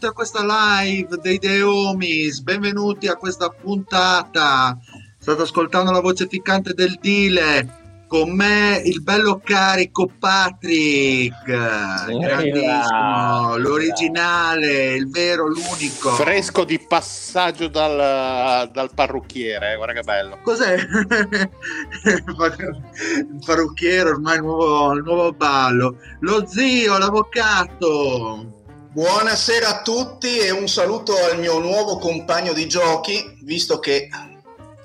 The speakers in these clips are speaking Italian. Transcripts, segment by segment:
Benvenuti, a questa live dei The Homies, benvenuti a questa puntata. State ascoltando la voce ficcante del Dile. Con me il bello carico Patrick, grandissimo, l'originale, il vero, l'unico. Fresco di passaggio dal, dal parrucchiere, eh, guarda che bello. Cos'è? il parrucchiere, ormai il nuovo, il nuovo ballo. Lo zio, l'avvocato. Buonasera a tutti e un saluto al mio nuovo compagno di giochi, visto che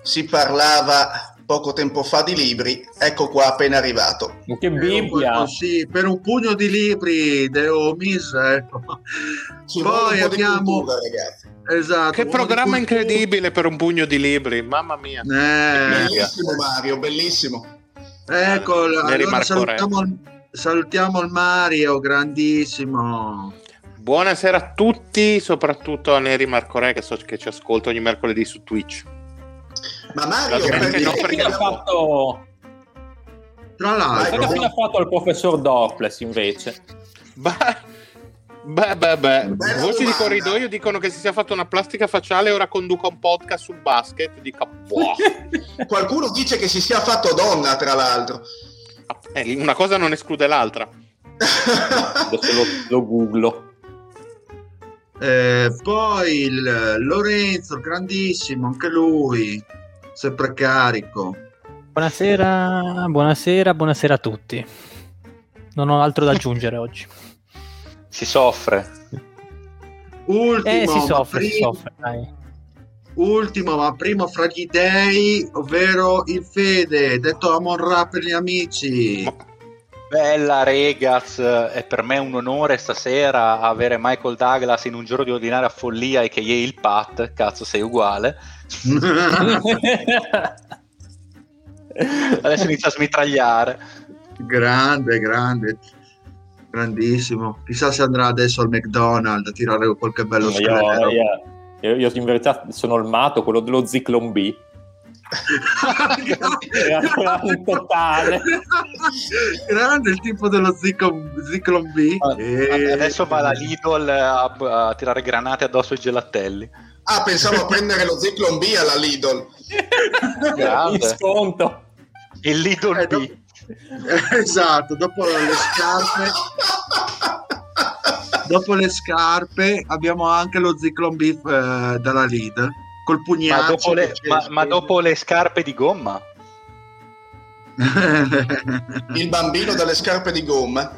si parlava poco tempo fa di libri, ecco qua appena arrivato. Che Bibbia! Per sì, per un pugno di libri, De Omis, ecco. Ci Poi abbiamo... Cultura, ragazzi. Esatto, Che programma incredibile per un pugno di libri, mamma mia. Eh, Bellissimo Mario, bellissimo. ecco, allora salutiamo, salutiamo il Mario, grandissimo. Buonasera a tutti, soprattutto a Neri Marco Re che so che ci ascolta ogni mercoledì su Twitch. Ma Mario, perché no, perché ha fatto, Tra l'altro, che fine ha fatto il professor Dorfles invece? Beh, beh, beh, beh. Bella Voci di domanda. corridoio dicono che si sia fatto una plastica facciale e ora conduca un podcast sul basket. Dica, boh. qualcuno dice che si sia fatto donna, tra l'altro. Eh, una cosa non esclude l'altra. Adesso lo, lo googlo. Eh, poi il Lorenzo, grandissimo, anche lui, sempre carico. Buonasera, buonasera, buonasera a tutti. Non ho altro da aggiungere oggi. Si soffre. Ultimo, Eh, si ma soffre, si primo- soffre, dai. Ultimo, ma primo fra gli dei, ovvero il Fede, detto Amon Ra per gli amici. Ma- Bella Regaz, è per me un onore stasera avere Michael Douglas in un giorno di ordinaria follia e che è il Pat, cazzo sei uguale. Adesso inizia a smitragliare. grande, grande, grandissimo. Chissà se andrà adesso al McDonald's a tirare qualche bello io, sclero. io- io- io in verità sono il matto, quello dello Zyklon B. Era un totale. grande il tipo dello Zyklon, Zyklon B. Eh, Adesso va la Lidl a, a tirare granate addosso ai gelatelli. ah, pensavo a prendere lo Zyklon B alla Lidl. In sconto. Il Lidl Eh, B. Esatto, dopo le scarpe, dopo le scarpe abbiamo anche lo Zyklon B eh, dalla Lidl col Ma pugnaccio. dopo, le, che c'è- ma- ma dopo le scarpe di gomma? Il bambino dalle scarpe di gomma.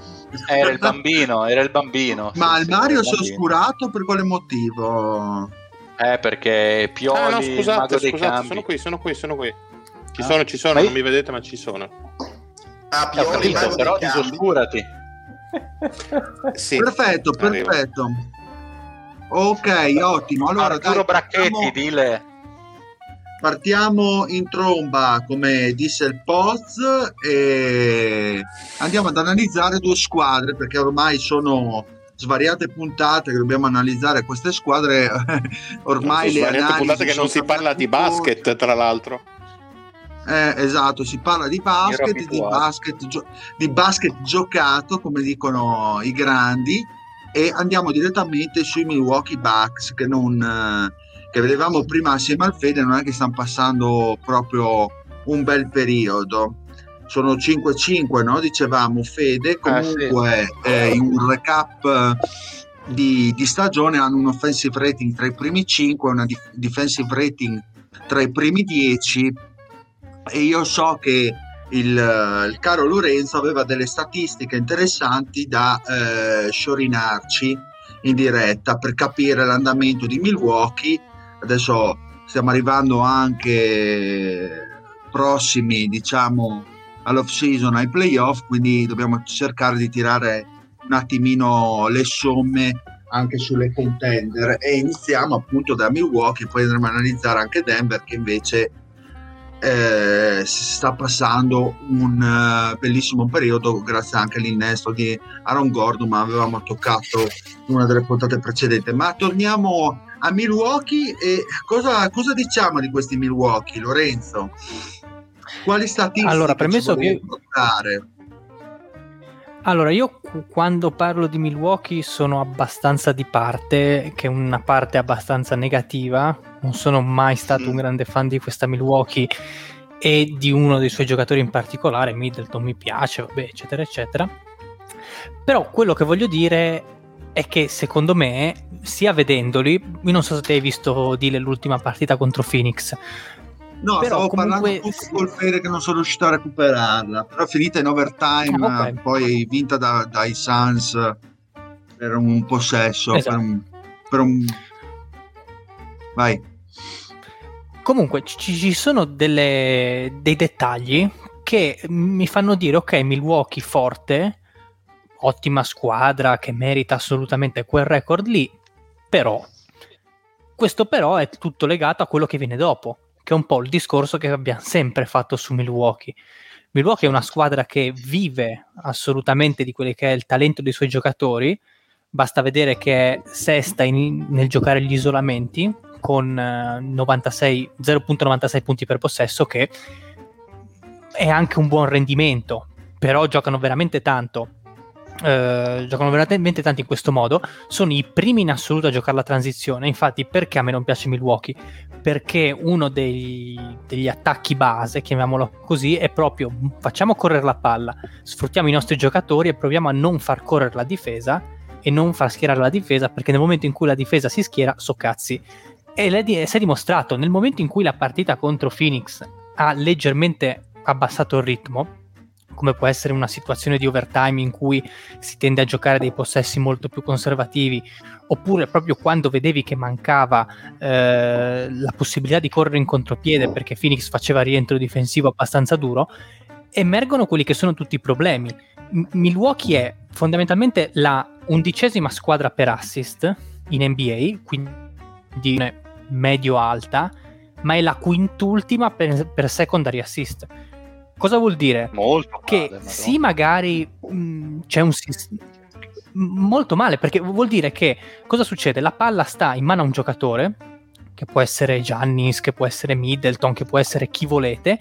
Era il bambino, era il bambino. Ma Sì, il sì, Mario si è oscurato per quale motivo? Eh, perché Pioli, Ah, no, scusate, mago dei scusate, cambi. sono qui, sono qui, sono qui. Ci Ah. sono, ci sono, Ma io- non mi vedete, ma ci sono. Ah, Pioli, capito, mago dei però disoscurati. Sì. Perfetto, arrivo. Ok, ottimo. Allora, Arturo dai, Bracchetti, partiamo, dile. partiamo in tromba, come disse il Poz, e andiamo ad analizzare due squadre, perché ormai sono svariate puntate che dobbiamo analizzare queste squadre. ormai le Svariate analisi puntate che non si parla di basket, tra l'altro. Eh, esatto, si parla di basket, di basket, gio- di basket giocato, come dicono i grandi, e andiamo direttamente sui Milwaukee Bucks che, non, eh, che vedevamo prima assieme al Fede, non è che stanno passando proprio un bel periodo. Sono 5-5, no? Dicevamo Fede, Ah, sì. comunque eh, in un recap di, di stagione hanno un offensive rating tra i primi 5 e una dif- defensive rating tra i primi 10 e io so che il, eh, il caro Lorenzo aveva delle statistiche interessanti da eh, sciorinarci in diretta per capire l'andamento di Milwaukee. Adesso stiamo arrivando anche prossimi, diciamo, all'off season, ai playoff, quindi dobbiamo cercare di tirare un attimino le somme anche sulle contender e iniziamo appunto da Milwaukee, poi andremo a analizzare anche Denver che invece eh, si sta passando un eh, bellissimo periodo grazie anche all'innesto di Aaron Gordon ma avevamo toccato in una delle puntate precedenti ma torniamo a Milwaukee e cosa, cosa diciamo di questi Milwaukee Lorenzo? quali statistiche Allora, ci premesso che- portare? Allora, io qu- quando parlo di Milwaukee sono abbastanza di parte, che è una parte abbastanza negativa. Non sono mai stato Mm. un grande fan di questa Milwaukee e di uno dei suoi giocatori in particolare, Middleton mi piace, vabbè, eccetera, eccetera. Però quello che voglio dire è che secondo me, sia vedendoli, io non so se te hai visto Dile l'ultima partita contro Phoenix, No, Però stavo comunque- parlando tutto col Fede che non sono riuscito a recuperarla, però finita in overtime, Ah, ok. eh, poi vinta da- dai Suns per un possesso, Esatto. per un... Per un... Vai. Comunque ci, ci sono delle- dei dettagli che mi fanno dire ok Milwaukee forte, ottima squadra che merita assolutamente quel record lì, però questo però è tutto legato a quello che viene dopo, che è un po' il discorso che abbiamo sempre fatto su Milwaukee. Milwaukee è una squadra che vive assolutamente di quello che è il talento dei suoi giocatori, basta vedere che è sesta in- nel giocare gli isolamenti con eh, 96 0.96 punti per possesso che è anche un buon rendimento però giocano veramente tanto eh, giocano veramente tanto in questo modo. Sono i primi in assoluto a giocare la transizione. Infatti perché a me non piace Milwaukee? Perché uno dei- degli attacchi base chiamiamolo così è proprio facciamo correre la palla sfruttiamo i nostri giocatori e proviamo a non far correre la difesa e non far schierare la difesa perché nel momento in cui la difesa si schiera so cazzi. E l'è di- si è dimostrato nel momento in cui la partita contro Phoenix ha leggermente abbassato il ritmo come può essere una situazione di overtime in cui si tende a giocare dei possessi molto più conservativi oppure proprio quando vedevi che mancava eh, la possibilità di correre in contropiede perché Phoenix faceva rientro difensivo abbastanza duro emergono quelli che sono tutti i problemi M- Milwaukee è fondamentalmente la undicesima squadra per assist in NBA, quindi medio-alta, ma è la quintultima per, per secondary assist. Cosa vuol dire? Molto Che male, sì, magari mh, c'è un sistema molto male perché vuol dire che cosa succede? La palla sta in mano a un giocatore che può essere Giannis, che può essere Middleton, che può essere chi volete,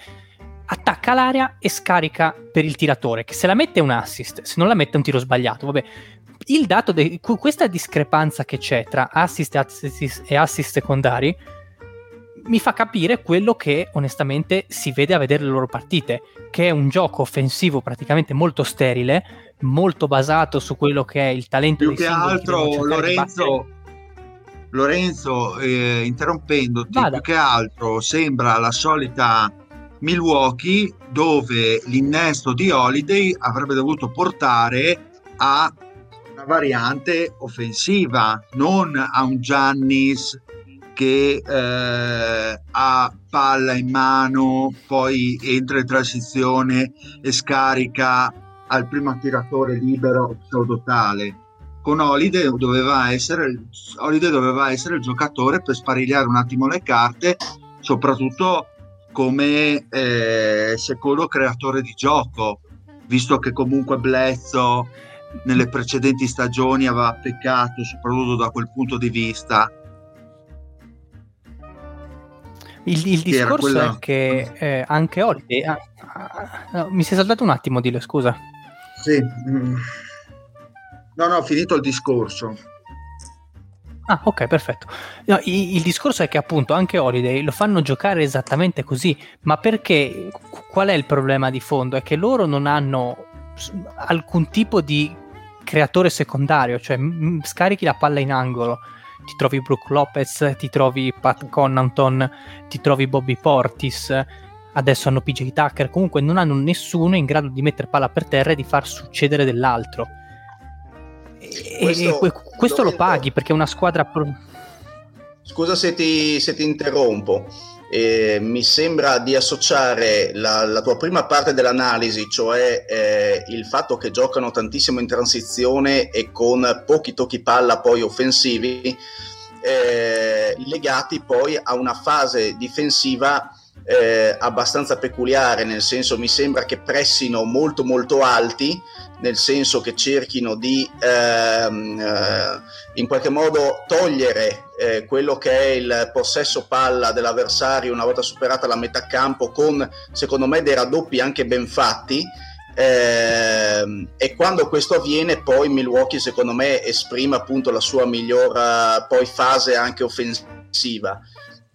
attacca l'area e scarica per il tiratore, che se la mette è un assist, se non la mette è un tiro sbagliato. Vabbè, il dato di questa discrepanza che c'è tra assist e assist, e assist secondari mi fa capire quello che onestamente si vede a vedere le loro partite, che è un gioco offensivo praticamente molto sterile, molto basato su quello che è il talento Più che altro, Lorenzo, Lorenzo eh, interrompendoti, Vada. più che altro sembra la solita Milwaukee dove l'innesto di Holiday avrebbe dovuto portare a una variante offensiva, non a un Giannis che eh, ha palla in mano, poi entra in transizione e scarica al primo tiratore libero pseudotale. Con Holiday doveva, essere, Holiday doveva essere il giocatore per sparigliare un attimo le carte, soprattutto come eh, secondo creatore di gioco, visto che comunque Blezzo nelle precedenti stagioni aveva peccato soprattutto da quel punto di vista. Il, il discorso quella- è che eh, anche Holiday... ah, ah, no, mi sei saltato un attimo, Dile, scusa. Sì. mm. No, no, ho finito il discorso. Ah, ok, perfetto. No, i- il, discorso è che appunto anche Holiday lo fanno giocare esattamente così, ma perché qual è il problema di fondo? È che loro non hanno alcun tipo di creatore secondario, cioè m- scarichi la palla in angolo, ti trovi Brooke Lopez, ti trovi Pat Connaughton, ti trovi Bobby Portis, adesso hanno PJ Tucker, comunque non hanno nessuno in grado di mettere palla per terra e di far succedere dell'altro. E- Questo, e que- questo lo paghi perché è una squadra... pro- Scusa se ti, se ti interrompo. Eh, mi sembra di associare la, la tua prima parte dell'analisi, cioè eh, il fatto che giocano tantissimo in transizione e con pochi tocchi palla poi offensivi, eh, legati poi a una fase difensiva eh, abbastanza peculiare, nel senso mi sembra che pressino molto molto alti, nel senso che cerchino di ehm, eh, in qualche modo togliere eh, quello che è il possesso palla dell'avversario una volta superata la metà campo con secondo me dei raddoppi anche ben fatti ehm, e quando questo avviene poi Milwaukee secondo me esprime appunto la sua miglior eh, fase anche offensiva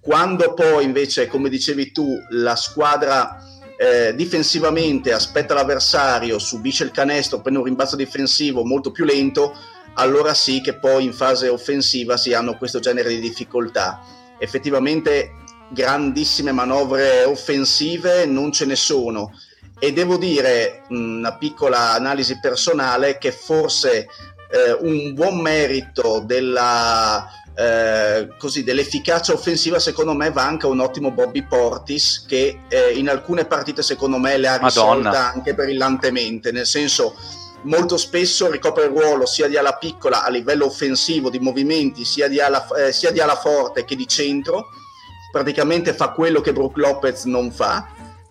quando poi invece come dicevi tu la squadra eh, difensivamente aspetta l'avversario, subisce il canestro, prende un rimbalzo difensivo molto più lento, allora sì che poi in fase offensiva si hanno questo genere di difficoltà. Effettivamente grandissime manovre offensive non ce ne sono e devo dire una piccola analisi personale che forse eh, un buon merito della eh, così dell'efficacia offensiva secondo me va anche un ottimo Bobby Portis che eh, in alcune partite secondo me le ha risolta Madonna. anche brillantemente. Nel senso molto spesso ricopre il ruolo sia di ala piccola a livello offensivo di movimenti sia di ala, eh, sia di ala forte che di centro. Praticamente fa quello che Brook Lopez non fa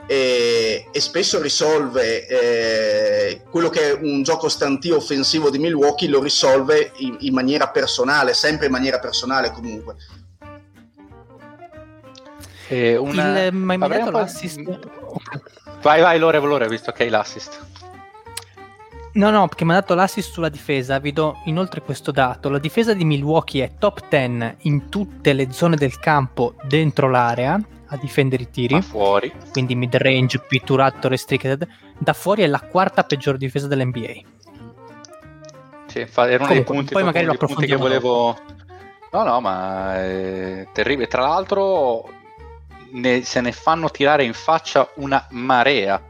e, e spesso risolve eh, quello che è un gioco stantio offensivo di Milwaukee lo risolve in, in maniera personale sempre in maniera personale comunque E una- Il, ma hai l'assist? Vai, vai, Lore, Lore, visto che hai l'assist. No, no, perché mi ha dato l'assist sulla difesa. Vi do inoltre questo dato. La difesa di Milwaukee è top 10 in tutte le zone del campo dentro l'area a difendere i tiri, Ma fuori. quindi mid range, pitturato, restricted. Da fuori è la quarta peggior difesa dell'NBA. Sì, fa- era uno dei Comunque, punti, poi magari lo dei punti che volevo. No, no, ma è terribile. Tra l'altro, ne- se ne fanno tirare in faccia una marea.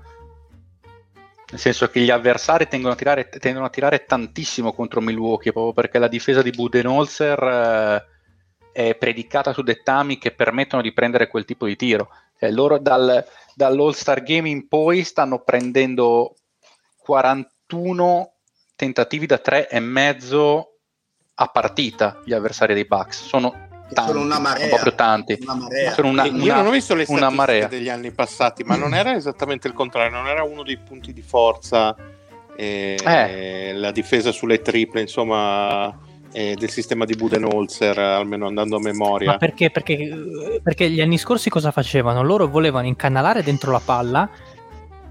Nel senso che gli avversari tendono a tirare, tendono a tirare tantissimo contro Milwaukee, proprio perché la difesa di Budenholzer eh, è predicata su dettami che permettono di prendere quel tipo di tiro. Cioè, loro dal, dall'All-Star Game in poi stanno prendendo 41 tentativi da tre e mezzo a partita gli avversari dei Bucks. Sono tanti, sono una marea. proprio tanti. una Sono una, Io una- non ho visto le una statistiche marea. degli anni passati, ma non era esattamente il contrario, non era uno dei punti di forza eh, Eh. la difesa sulle triple, insomma, eh, del sistema di Budenholzer, almeno andando a memoria. Ma perché, perché, perché gli anni scorsi cosa facevano? Loro volevano incanalare dentro la palla,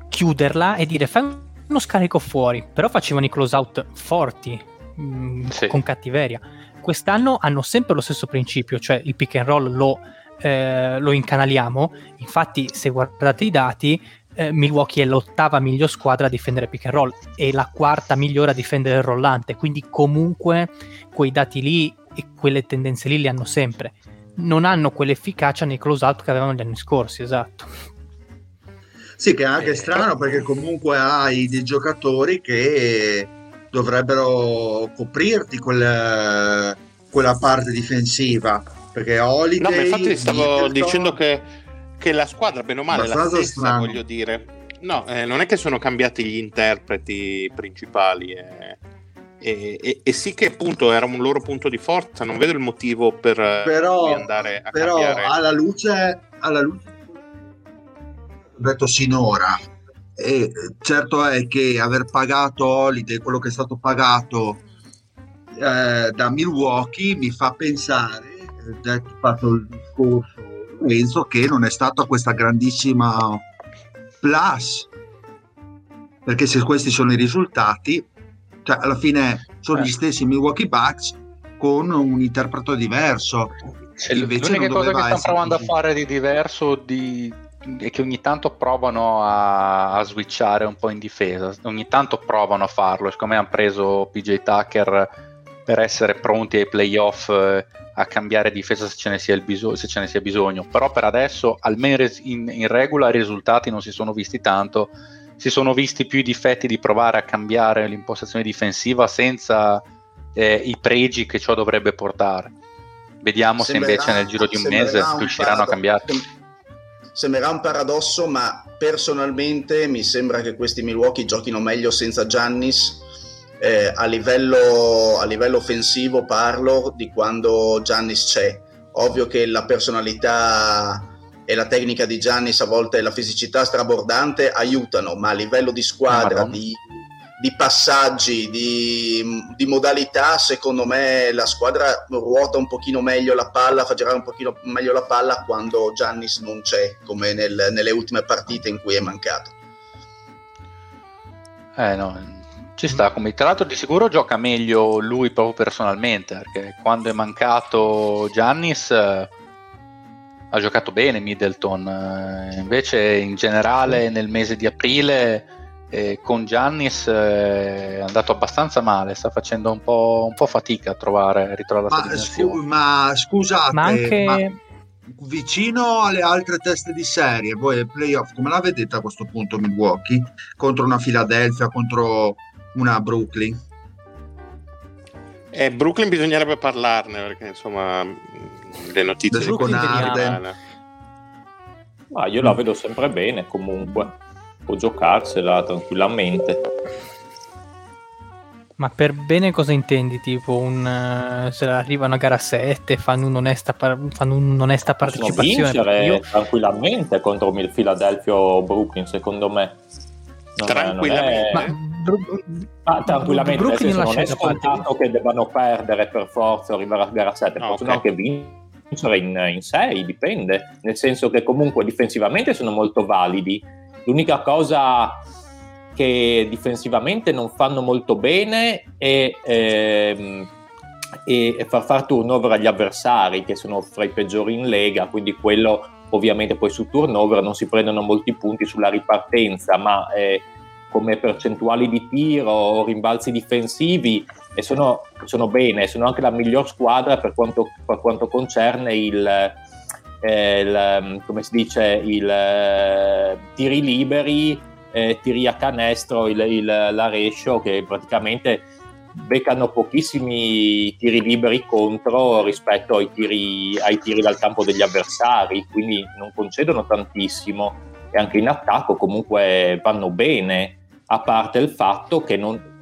chiuderla e dire fai uno scarico fuori, però facevano i close out forti, mh, Sì. con cattiveria. Quest'anno hanno sempre lo stesso principio, cioè il pick and roll lo, eh, lo incanaliamo. Infatti, se guardate i dati, eh, Milwaukee è l'ottava miglior squadra a difendere pick and roll e la quarta migliore a difendere il rollante. Quindi, comunque, quei dati lì e quelle tendenze lì le hanno sempre. Non hanno quell'efficacia nei close out che avevano gli anni scorsi, esatto. Sì, che è anche Eh, strano perché comunque hai dei giocatori che dovrebbero coprirti quel- quella parte difensiva. Perché Holiday, No, ma infatti stavo Middleton- dicendo che, che la squadra, bene o male, è la stessa, strano. voglio dire. No, eh, non è che sono cambiati gli interpreti principali. eh. E, e- e sì che appunto era un loro punto di forza, non vedo il motivo per eh, Però- andare a però cambiare. alla luce, alla luce detto sinora e certo è che aver pagato Holiday quello che è stato pagato eh, da Milwaukee mi fa pensare eh, detto fatto il discorso penso che non è stata questa grandissima plus perché se questi sono i risultati cioè alla fine sono Eh. gli stessi Milwaukee Bucks con un interpreto diverso Cioè, Invece l'unica cosa che stanno provando così. a fare di diverso di- è che ogni tanto provano a, a switchare un po' in difesa, ogni tanto provano a farlo, siccome hanno preso PJ Tucker per essere pronti ai playoff eh, a cambiare difesa se ce ne sia, il biso- se ce ne sia bisogno, però per adesso almeno in, in regola i risultati non si sono visti tanto, si sono visti più i difetti di provare a cambiare l'impostazione difensiva senza eh, i pregi che ciò dovrebbe portare. Vediamo se Sembrerà- invece nel giro di un mese un riusciranno a parado- cambiare. sem- Sembrerà un paradosso, ma personalmente mi sembra che questi Milwaukee giochino meglio senza Giannis. Eh, a, livello, a livello offensivo parlo di quando Giannis c'è. Ovvio che la personalità e la tecnica di Giannis a volte la fisicità strabordante aiutano, ma a livello di squadra, di, di passaggi, di, di modalità, secondo me la squadra ruota un pochino meglio la palla, fa girare un pochino meglio la palla quando Giannis non c'è, come nel- nelle ultime partite in cui è mancato. Eh no, ci sta, come tra l'altro di sicuro gioca meglio lui proprio personalmente, perché quando è mancato Giannis eh, ha giocato bene Middleton, eh, invece in generale nel mese di aprile eh, con Giannis eh, è andato abbastanza male, sta facendo un po', un po' fatica a trovare, a ritrovare la sua ma, dimensione. scu- ma scusate Ma anche... ma vicino alle altre teste di serie voi playoff come la vedete a questo punto Milwaukee contro una Philadelphia contro una Brooklyn Eh, Brooklyn bisognerebbe parlarne perché insomma le notizie di Arden. Ma io la vedo sempre bene comunque. Può giocarsela tranquillamente. Ma per bene cosa intendi? Tipo un eh, se arrivano a gara 7 fanno un'onesta, par- fanno un'onesta partecipazione. vincere Io- tranquillamente contro il Philadelphia o Brooklyn, secondo me. Non Tranquillamente. è- Ma Bru- tranquillamente, nel Brooklyn senso, non è scontato che debbano perdere per forza o arrivare a gara 7, Ah, possono ok. anche vincere in 6, dipende, nel senso che comunque difensivamente sono molto validi. L'unica cosa che difensivamente non fanno molto bene è, ehm, è far fare turnover agli avversari, che sono fra i peggiori in lega, quindi quello ovviamente poi su turnover non si prendono molti punti sulla ripartenza, ma eh, come percentuali di tiro o rimbalzi difensivi e sono, sono bene, sono anche la miglior squadra per quanto, per quanto concerne il, eh, il, come si dice, il eh, tiri liberi, eh, tiri a canestro, il, il- la ratio che praticamente beccano pochissimi tiri liberi contro rispetto ai tiri, ai tiri dal campo degli avversari, quindi non concedono tantissimo. E anche in attacco comunque vanno bene, a parte il fatto che non-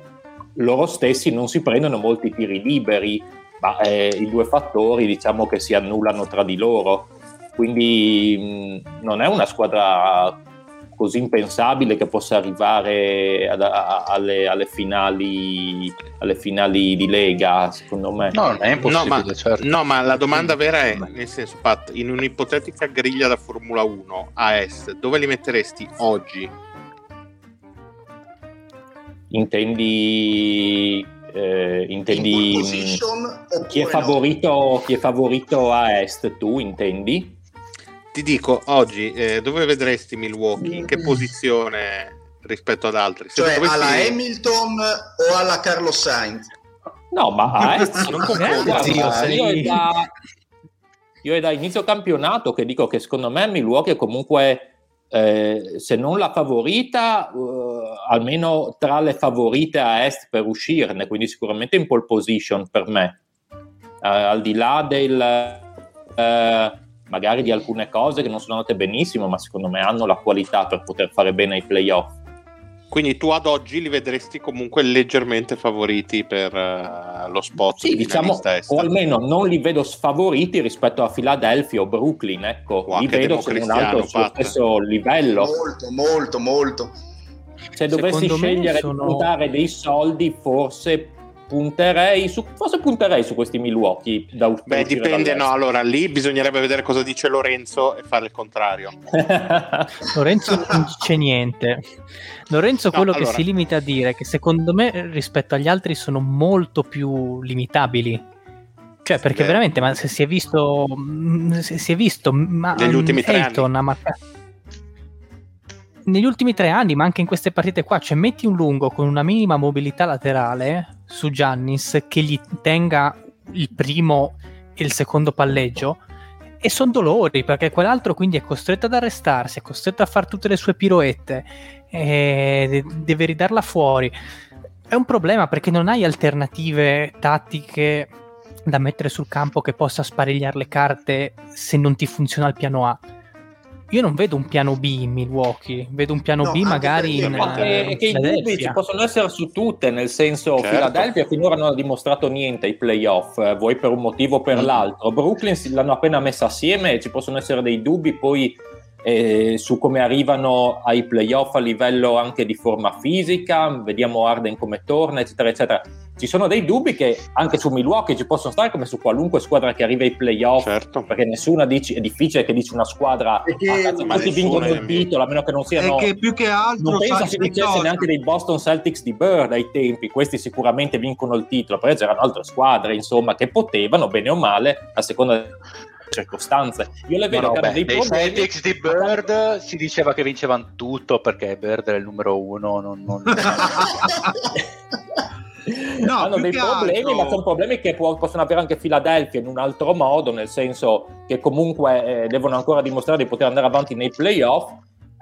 loro stessi non si prendono molti tiri liberi, ma eh, i due fattori diciamo che si annullano tra di loro, quindi mh, non è una squadra così impensabile che possa arrivare ad- a- alle, alle finali, alle finali di Lega, secondo me. No, non è impossibile, No, ma- certo. No, ma la domanda vera è, nel senso, Pat, in un'ipotetica griglia da Formula 1 a est, dove li metteresti oggi? Intendi, eh, intendi position chi, è oppure no? favorito, chi è favorito a est, tu intendi? Ti dico, oggi, eh, dove vedresti Milwaukee? In che posizione rispetto ad altri? Se Cioè dovessi- alla Hamilton o alla Carlos Sainz? No, ma a est Non Eh, zio, sei- io, è da, io è da inizio campionato che dico che secondo me Milwaukee è comunque, eh, se non la favorita, eh, almeno tra le favorite a est per uscirne, quindi sicuramente in pole position per me. Eh, al di là del... eh, magari di alcune cose che non sono andate benissimo, ma secondo me hanno la qualità per poter fare bene ai playoff. Quindi tu ad oggi li vedresti comunque leggermente favoriti per eh, lo spot Sì, di diciamo, o almeno non li vedo sfavoriti rispetto a Philadelphia o Brooklyn, ecco, O li vedo se non altro sullo stesso livello. Molto, molto, molto. Se dovessi Secondo scegliere sono- di puntare dei soldi, forse punterei su, forse punterei su questi Milwaukee da Beh, dipende, no, allora lì bisognerebbe vedere cosa dice Lorenzo e fare il contrario. Lorenzo non dice niente. Lorenzo No, quello che allora- si limita a dire è che secondo me rispetto agli altri sono molto più limitabili. Cioè, perché Beh. veramente, ma se si è visto, mm, se si è visto, ma Negli ultimi tre ha marcato negli ultimi tre anni, ma anche in queste partite qua, cioè metti un lungo con una minima mobilità laterale su Giannis che gli tenga il primo e il secondo palleggio e sono dolori perché quell'altro quindi è costretto ad arrestarsi, è costretto a fare tutte le sue piroette, de- deve ridarla fuori. È un problema perché non hai alternative tattiche da mettere sul campo che possa sparigliare le carte se non ti funziona il piano A. Io non vedo un piano B in Milwaukee, vedo un piano No, B magari in, Ma eh, che, in che i dubbi ci possono essere su tutte, nel senso Certo. Philadelphia finora non ha dimostrato niente ai playoff, eh, vuoi per un motivo o per Mm. l'altro. Brooklyn l'hanno appena messa assieme e ci possono essere dei dubbi poi eh, su come arrivano ai playoff a livello anche di forma fisica, vediamo Arden come torna, eccetera, eccetera. Ci sono dei dubbi che anche su Milwaukee ci possono stare come su qualunque squadra che arriva ai playoff Certo. perché nessuna dici, è difficile che dici una squadra che- "Ah, cazzo, ma tutti vincono il titolo a meno che non siano che più che altro non penso si che dicesse cosa? neanche dei Boston Celtics di Bird ai tempi, questi sicuramente vincono il titolo, perché c'erano altre squadre insomma che potevano bene o male a seconda circostanze. Io le vedo no, che hanno beh, dei nei problemi. Celtics di Bird si diceva che vincevano tutto perché Bird era il numero uno. Non, non... No, hanno dei problemi, altro- ma sono problemi che può- possono avere anche Philadelphia in un altro modo, nel senso che comunque eh, devono ancora dimostrare di poter andare avanti nei playoff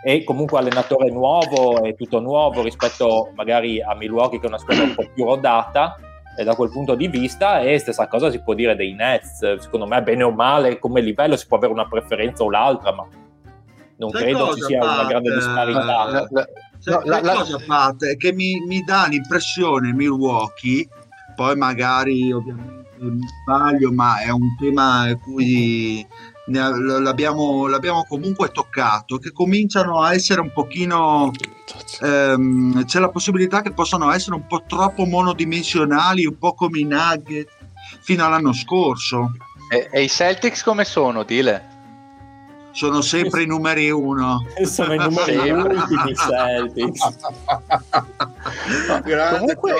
e comunque allenatore nuovo e tutto nuovo rispetto magari a Milwaukee che è una squadra un po' più rodata e da quel punto di vista e stessa cosa si può dire dei Nets secondo me bene o male come livello si può avere una preferenza o l'altra ma non Sai credo ci sia una Pat? grande disparità La- la- Sai No, la- la- cosa? È che mi, mi dà l'impressione Milwaukee, poi magari ovviamente mi sbaglio, ma è un tema a cui l'abbiamo, l'abbiamo comunque toccato, che cominciano a essere un pochino... ehm, c'è la possibilità che possano essere un po' troppo monodimensionali, un po' come i Nugget fino all'anno scorso. E, e i Celtics come sono, Dile? Sono sempre i numeri uno. sono i numeri ultimi Celtics Grande Comunque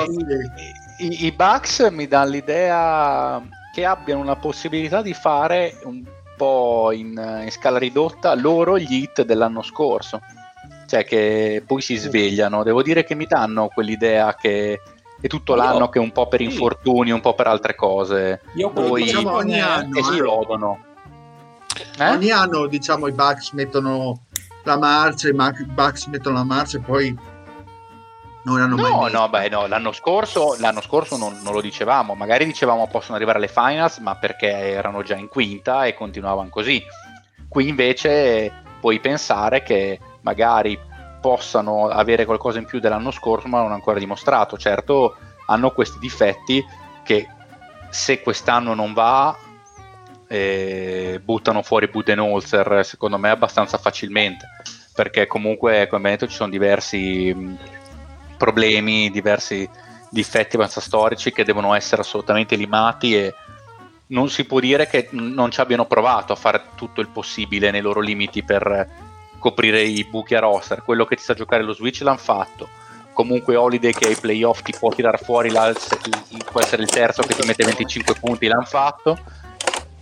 i, i Bucks mi danno l'idea che abbiano una possibilità di fare un po' in, in scala ridotta loro gli hit dell'anno scorso. Cioè che poi si svegliano. Devo dire che mi danno quell'idea che è tutto Io- l'anno che un po' per sì. infortuni, un po' per altre cose. io Poi diciamo ogni anno, eh. esplodono. Eh? Ogni anno diciamo i Bucks mettono la marcia, i Bucks mettono la marcia e poi non hanno mai No, messo. no, beh, no, l'anno scorso, l'anno scorso non, non lo dicevamo, magari dicevamo possono arrivare alle finals, ma perché erano già in quinta e continuavano così. Qui invece puoi pensare che magari possano avere qualcosa in più dell'anno scorso, ma non ancora dimostrato. Certo, hanno questi difetti che se quest'anno non va, eh, buttano fuori Budenholzer, secondo me, abbastanza facilmente, perché comunque, come detto, ci sono diversi problemi, diversi difetti abbastanza storici che devono essere assolutamente limati e non si può dire che non ci abbiano provato a fare tutto il possibile nei loro limiti per coprire i buchi a roster. Quello che ti sa giocare lo Switch l'hanno fatto. Comunque Holiday che ai playoff ti può tirare fuori, può essere il terzo che ti mette 25 punti, l'hanno fatto.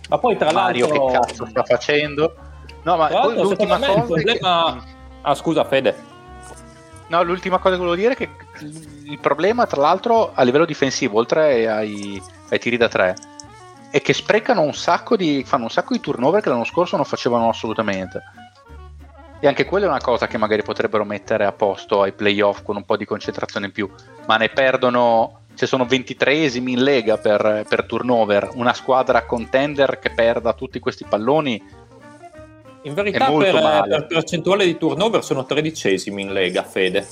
ma poi tra Mario l'altro che cazzo sta facendo? No, ma l'ultima cosa è che- problema- ah scusa Fede No, l'ultima cosa che volevo dire è che il problema, tra l'altro, a livello difensivo, oltre ai, ai tiri da tre, è che sprecano un sacco di. fanno un sacco di turnover che l'anno scorso non facevano assolutamente. E anche quella è una cosa che magari potrebbero mettere a posto ai playoff con un po' di concentrazione in più. Ma ne perdono. Se sono 23esimi in lega per, per turnover, una squadra contender che perda tutti questi palloni, in verità per, male. per percentuale di turnover sono tredicesimi in Lega Fede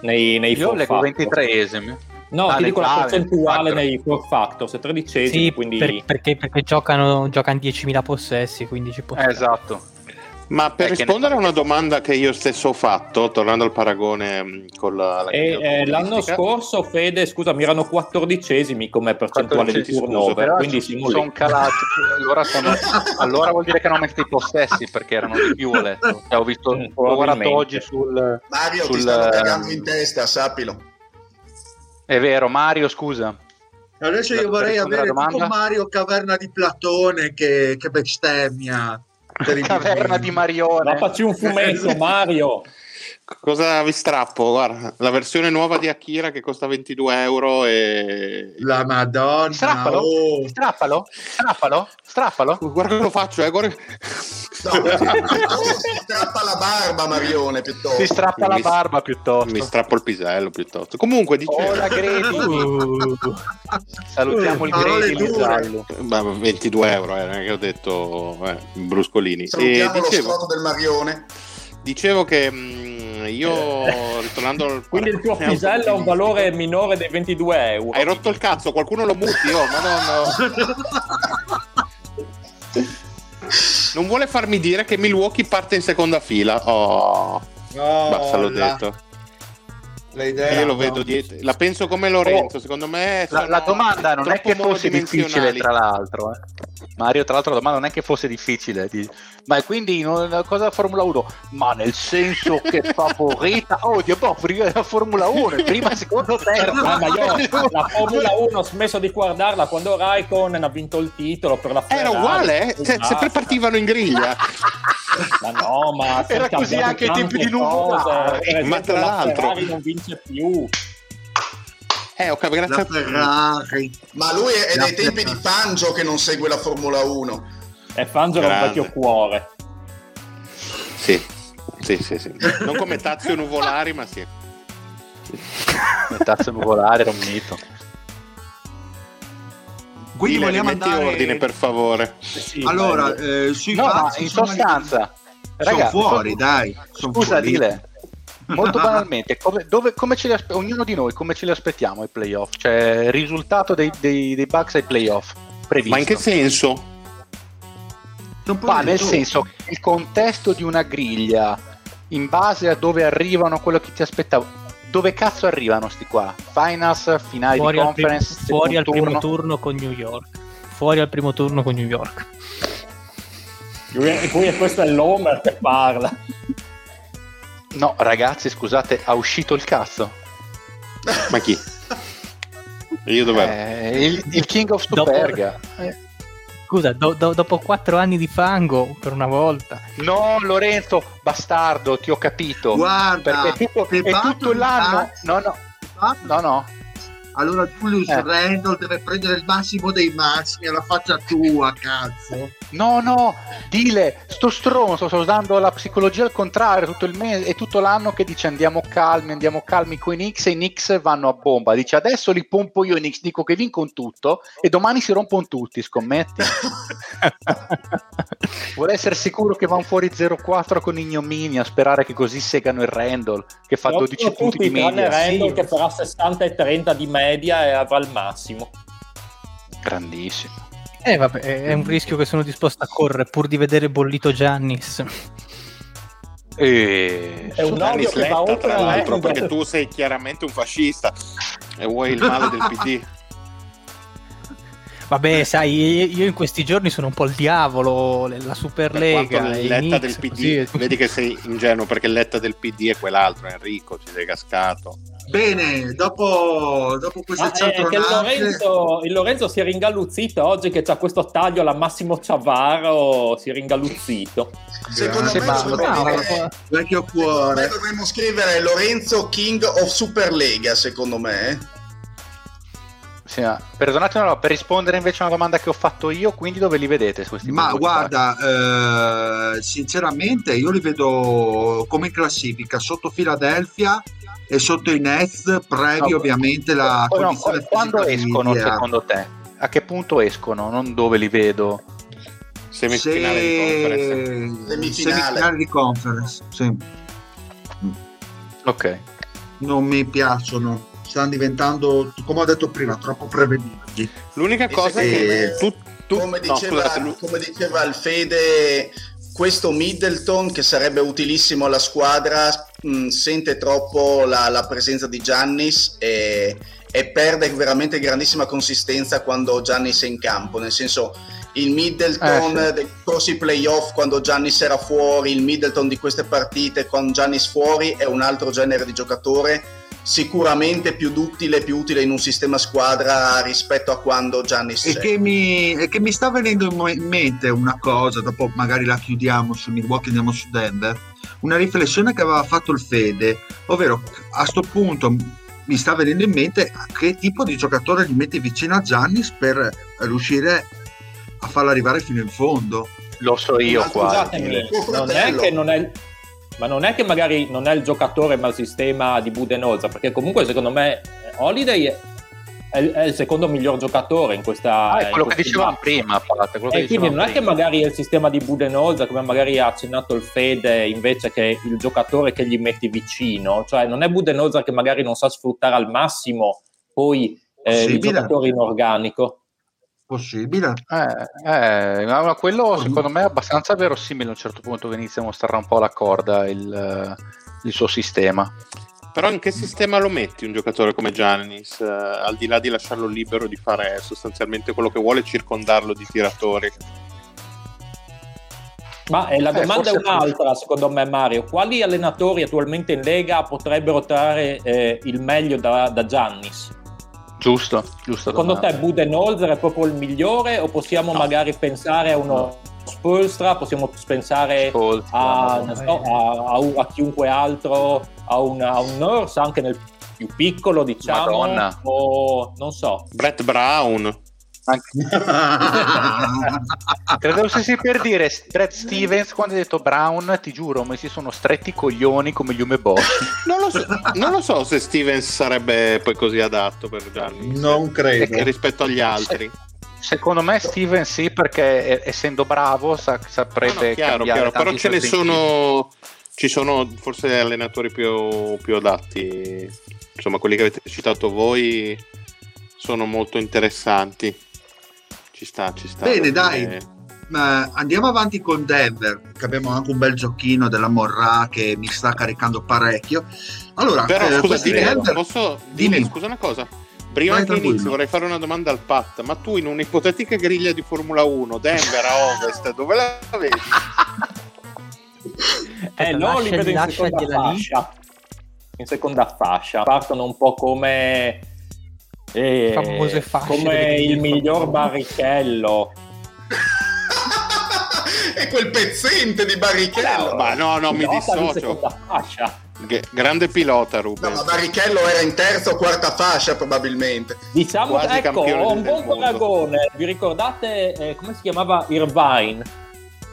nei, nei io leggo factor. 23esimi. no Ah, ti dico la percentuale nei nei four factors tredicesimi Sì, quindi per- perché, perché giocano, giocano 10.000 possessi, quindi ci può Eh, esatto. Ma per Eh, rispondere a una domanda che io stesso ho fatto, tornando al paragone mh, con la, la E, eh, l'anno scorso, Fede, scusami, erano quattordicesimi come percentuale di 14, turnover, però quindi sono lì. calati. Allora, sono- allora vuol dire che hanno messo i possessi perché erano di più, ho letto. Cioè, ho visto, Mm, ho guardato oggi sul... Mario, sul, ti stanno ehm, cagando in testa, sappilo. È vero, Mario, scusa. Adesso io vorrei avere tipo? Mario Caverna di Platone che, che bestemmia. Caverna di Ma Marione. facci un fumetto, Mario! Cosa vi strappo? Guarda, la versione nuova di Akira che costa 22 euro e... La Madonna. Strappalo, oh. strappalo, strappalo, strappalo. Guarda che lo faccio, eh, guarda... No, si strappa la barba, Marione, piuttosto. Si strappa la Mi- barba piuttosto. Mi strappo il pisello piuttosto. Comunque, dicevo... Oh, la Greti. Uh, Salutiamo il. Lisallo. Beh, 22 euro, eh, che ho detto eh, bruscolini. E Salutiamo lo dicevo, del Marione. dicevo che mh, io, ritornando al Quindi il tuo pisello ha un valore minore dei 22 euro. Hai rotto il cazzo, qualcuno lo muti, oh, madonna. Non vuole farmi dire che Milwaukee parte in seconda fila. Oh, No, basta, l'ho la- detto. Le idee Io lo no. vedo dietro. La penso come Lorenzo, secondo me. La, la domanda non è che fosse difficile, tra l'altro. eh. Mario, tra l'altro, la domanda non è che fosse difficile. di- Ma quindi non- cosa la Formula 1? Ma nel senso che favorita. Oh, Dio, boh, prima la Formula 1, prima, secondo, terza. Ma io la Formula 1 ho smesso di guardarla quando Raikkonen ha vinto il titolo per la Ferrari. Era uguale, eh? Cioè, sempre partivano in griglia. Ma no, ma Era così anche ai tempi di. Per Ma tra la l'altro- Ferrari vince più. Eh, ho capito, La grazie a Ferrari. Ma lui è, è dei tempi di. Fangio che non segue la Formula 1. E Fangio è un vecchio cuore. Sì, sì, sì, sì. Non come Tazio Nuvolari, ma sì. Tazzo nuvolare era un mito. Quindi Dile, vogliamo andare ordine, per favore. Sì, Allora, eh, sui No, fazzi in sono- sostanza, sono raga, fuori, so- dai. Sono Scusa, fuori. dile. Molto banalmente, come, dove- come ce li aspe- ognuno di noi come ce li aspettiamo ai playoff? Cioè, risultato dei, dei, dei Bucks ai playoff previsto. Ma in che senso? Ma nel tutto. senso il contesto di una griglia, in base a dove arrivano, quello che ti aspettavo, dove cazzo arrivano sti qua? Finals, finali fuori, di al, prim- conference, fuori al secondo primo turno? turno con New York. Fuori al primo turno con New York. E poi questo è l'Homer che parla. No, ragazzi, scusate, ha uscito il cazzo. Ma chi? Io dov'ero? Eh, il, il King of Dopo- Superga. Eh, Scusa, do- do- dopo quattro anni di fango, per una volta. No, Lorenzo, bastardo, ti ho capito. Guarda, Perché è tutto, se è tutto l'anno. No, no, no, no. Allora Julius Eh. Randall deve prendere il massimo dei massimi alla faccia tua, cazzo. No, no, dile, sto stronzo, sto usando la psicologia al contrario, tutto il mese e tutto l'anno che dice andiamo calmi, andiamo calmi con i Knicks e i Knicks vanno a bomba. Dice adesso li pompo io i Knicks, dico che vincono tutto e domani si rompono tutti, scommetti. Vuole essere sicuro che vanno fuori 0-4 con ignominia, sperare che così segano il Randall che fa 12 Tutti punti di media. Randall Sì, che farà 60 e 30 di media e avrà il massimo. grandissimo. Eh vabbè, è un rischio che sono disposto a correre pur di vedere bollito Giannis. E... È un odio che va oltre tra l'altro, perché tu sei chiaramente un fascista e vuoi il male del PD. Vabbè, sai, io in questi giorni sono un po' il diavolo, la Per Superlega. quanto i letta Knicks, del PD, così. vedi che sei ingenuo perché letta del PD è quell'altro, Enrico, ci sei cascato. Bene, dopo, dopo queste Ah, che il. Lorenzo, il Lorenzo si è ringalluzzito oggi che c'ha questo taglio alla Massimo Ciavaro, si è ringalluzzito. Secondo me no, dire- Vecchio secondo me cuore. dovremmo scrivere Lorenzo King of Superlega, secondo me. Sì, ma perdonate, no, no, per rispondere invece a una domanda che ho fatto io, quindi dove li vedete questi Ma guarda, eh, sinceramente io li vedo come in classifica sotto Philadelphia e sotto i Nets, previ No, ovviamente la Bucks? No, condizione quando escono media. secondo te? A che punto escono? Non dove li vedo? Semifinale di conference. Se... Semifinale. semifinale di conference, sì. Ok. Non mi piacciono, stanno diventando, come ho detto prima, troppo prevedibili. L'unica cosa è sì, che tu, tu- come, no, diceva, scusate, come diceva il Fede, questo Middleton che sarebbe utilissimo alla squadra mh, sente troppo la, la, presenza di Giannis e, e, perde veramente grandissima consistenza quando Giannis è in campo, nel senso il Middleton eh, sì. dei corsi playoff quando Giannis era fuori, il Middleton di queste partite con Giannis fuori è un altro genere di giocatore sicuramente più duttile, più utile in un sistema squadra rispetto a quando Giannis e che, mi, e che mi sta venendo in mente una cosa, dopo magari la chiudiamo su Milwaukee, andiamo su Denver, una riflessione che aveva fatto il Fede, ovvero a questo punto mi sta venendo in mente che tipo di giocatore gli metti vicino a Giannis per riuscire a farlo arrivare fino in fondo. Lo so io qua. Scusatemi, non è che non è ma non è che magari non è il giocatore ma il sistema di Budenholzer, perché comunque secondo me Holiday è, è il secondo miglior giocatore in questa... Ah, è quello che dicevamo prima, Pat, E quindi non prima. è che magari è il sistema di Budenholzer, come magari ha accennato il Fede, invece che il giocatore che gli metti vicino, cioè non è Budenholzer che magari non sa sfruttare al massimo poi eh, il giocatore in organico. Possibile? Eh, eh, ma quello secondo me è abbastanza verosimile a un certo punto che inizia a mostrare un po' la corda il, il suo sistema. Però in che sistema lo metti un giocatore come Giannis, eh, al di là di lasciarlo libero di fare sostanzialmente quello che vuole, circondarlo di tiratori? Ma eh, la eh, domanda è un'altra, secondo me, Mario. Quali allenatori attualmente in Lega potrebbero trarre eh, il meglio da, da Giannis? Giusto, giusto. Secondo te Budenholzer è proprio il migliore o possiamo no. magari pensare a uno no. Spolstra, possiamo pensare Spolstra, a, no, so, a, a, a, chiunque altro, a un, a un nurse anche nel più piccolo diciamo, Madonna. o non so. Brett Brown. Credevo stessi per dire Brad Stevens quando hai detto Brown, ti giuro, ma si sono stretti i coglioni come Yume Boss. non, lo so, non lo so se Stevens sarebbe poi così adatto per Gianni. Non credo. rispetto agli altri. Secondo me Steven sì, perché essendo bravo sa, saprebbe no, no, chiaro, chiaro, però ce ne sono ci sono forse allenatori più, più adatti insomma quelli che avete citato voi sono molto interessanti ci sta, ci sta. Bene, dai. Uh, andiamo avanti con Denver, che abbiamo anche un bel giochino della Morra che mi sta caricando parecchio. Allora, Però, eh, scusa, Denver... posso dire, scusa una cosa? Prima Vai che inizi vorrei fare una domanda al Pat, ma tu in un'ipotetica griglia di Formula 1, Denver a Ovest, dove la vedi? eh, no, li vedo in seconda fascia. In seconda fascia. Partono un po' come e famose fasce come il miglior barrichello. È quel pezzente di barrichello. Ma no no mi dissocio. G- grande pilota Ruben. No, ma Barrichello era in terza o quarta fascia probabilmente. Diciamo Quasi ecco ho un buon paragone. Vi ricordate eh, come si chiamava Irvine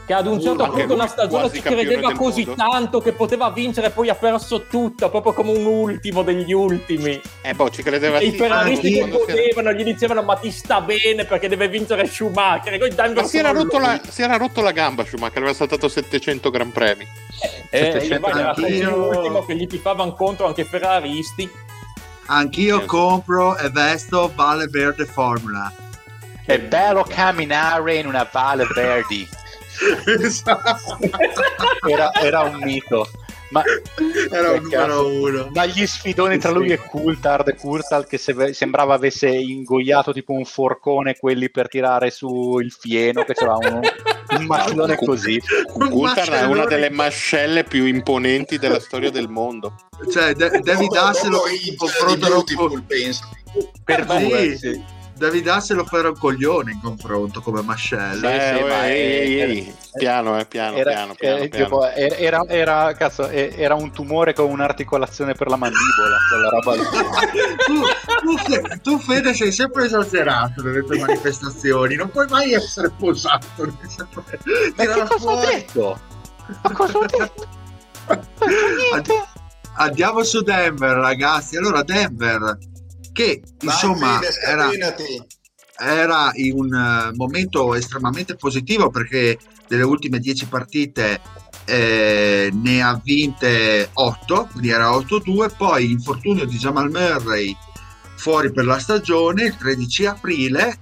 che ad un certo punto una stagione ci credeva così mondo. tanto che poteva vincere e poi ha perso tutto, proprio come un ultimo degli ultimi. E poi ci credeva E i ferraristi che potevano, gli dicevano ma ti sta bene perché deve vincere Schumacher. Ma si era, la, si era, rotto la, gamba Schumacher, aveva saltato 700 Gran Premi. Eh, 700 eh, era l'ultimo che gli tifavano contro anche i ferraristi. Anch'io compro e vesto Vale Verde Formula. È bello camminare in una Vale Verdi era, era, un mito. Ma, era un numero uno. Ma gli sfidoni tra lui e Coulthard, Coulthard che se, sembrava avesse ingoiato tipo un forcone quelli per tirare su il fieno, che c'era un, un macellone così. Coulthard è una delle mascelle più imponenti della storia del mondo. Cioè, de- devi darselo in confronto con... Per due, sì David Hassel fare un coglione in confronto come mascella. Eh, sì, ma ehi, ehi, piano, eh, piano, era, piano, piano, eh, piano. Era, era, cazzo, era, un tumore con un'articolazione per la mandibola, quella roba lì. tu, tu, tu, Fede, sei sempre esagerato nelle tue manifestazioni, non puoi mai essere posato. Ma che cosa fuori. ho detto? Ma cosa ho detto? Andiamo su Denver, ragazzi. Allora, Denver che insomma era, era, in un eh, momento estremamente positivo perché delle ultime 10 partite eh, ne ha vinte 8, quindi era 8-2, poi infortunio di Jamal Murray fuori per la stagione il 13 aprile.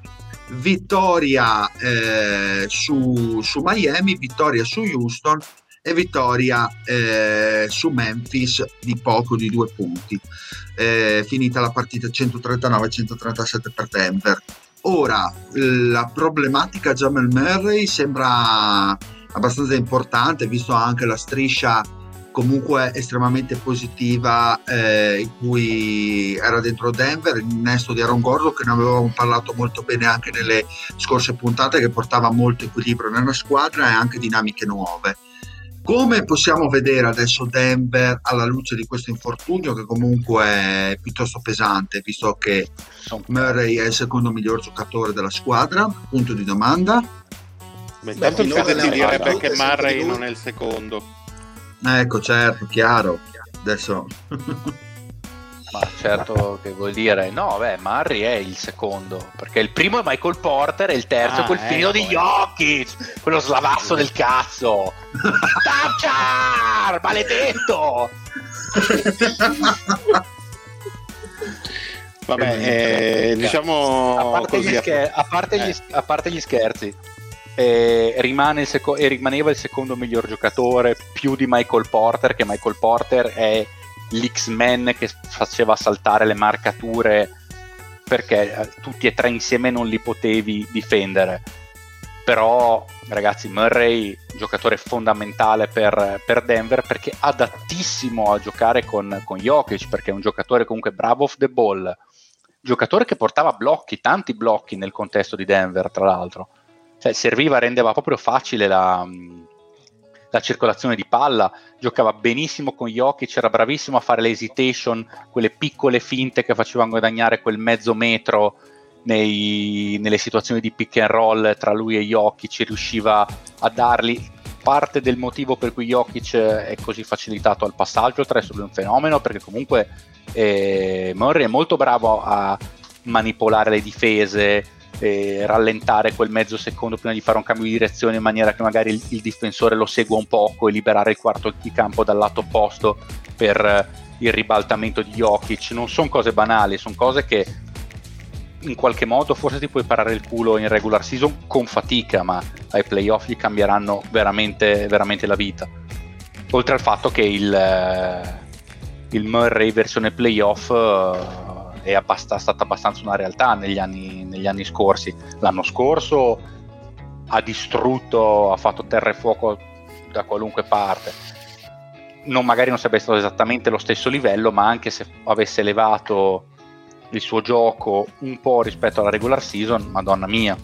Vittoria eh, su, su, Miami, vittoria su Houston e vittoria eh, su Memphis di poco di due punti. Eh, finita la partita 139-137 per Denver. Ora, la problematica Jamal Murray sembra abbastanza importante, visto anche la striscia comunque estremamente positiva eh, in cui era dentro Denver, il nesto di Aaron Gordon che ne avevamo parlato molto bene anche nelle scorse puntate che portava molto equilibrio nella squadra e anche dinamiche nuove. Come possiamo vedere adesso Denver alla luce di questo infortunio che comunque è piuttosto pesante, visto che Murray è il secondo miglior giocatore della squadra? Punto di domanda. Beh, intanto il fatto di direbbe che Murray non è il secondo. Ecco, certo, chiaro. Adesso... Ma certo che vuol dire, no, beh, Murray è il secondo, perché il primo è Michael Porter e il terzo ah, è quel ecco, finito di Jokic, quello slavasso del cazzo. Tapchar, maledetto! Vabbè, eh, diciamo a parte, così, scher- a, parte gli, a parte gli scherzi, eh, rimane il seco- e rimaneva il secondo miglior giocatore più di Michael Porter che Michael Porter è l'X-Men che faceva saltare le marcature perché eh, tutti e tre insieme non li potevi difendere. Però ragazzi Murray giocatore fondamentale per, per Denver perché adattissimo a giocare con, con Jokic perché è un giocatore comunque bravo off the ball. Giocatore che portava blocchi, tanti blocchi nel contesto di Denver tra l'altro. Cioè, serviva, rendeva proprio facile la, la circolazione di palla, giocava benissimo con gli occhi, c'era bravissimo a fare le hesitation, quelle piccole finte che facevano guadagnare quel mezzo metro nei, nelle situazioni di pick and roll tra lui e Jokic, ci riusciva a darli. Parte del motivo per cui Jokic è così facilitato al passaggio, tra è un fenomeno, perché comunque eh, Murray è molto bravo a manipolare le difese, eh, rallentare quel mezzo secondo prima di fare un cambio di direzione in maniera che magari il, il difensore lo segua un poco e liberare il quarto di campo dal lato opposto per eh, il ribaltamento di Jokic. Non sono cose banali, sono cose che in qualche modo forse ti puoi parare il culo in regular season con fatica, ma ai playoff gli cambieranno veramente, veramente la vita. Oltre al fatto che il, eh, il Murray versione playoff uh, è abbast- stata abbastanza una realtà negli anni, negli anni scorsi. L'anno scorso ha distrutto, ha fatto terra e fuoco da qualunque parte. Non, magari non sarebbe stato esattamente lo stesso livello, ma anche se avesse elevato il suo gioco un po' rispetto alla regular season, madonna mia.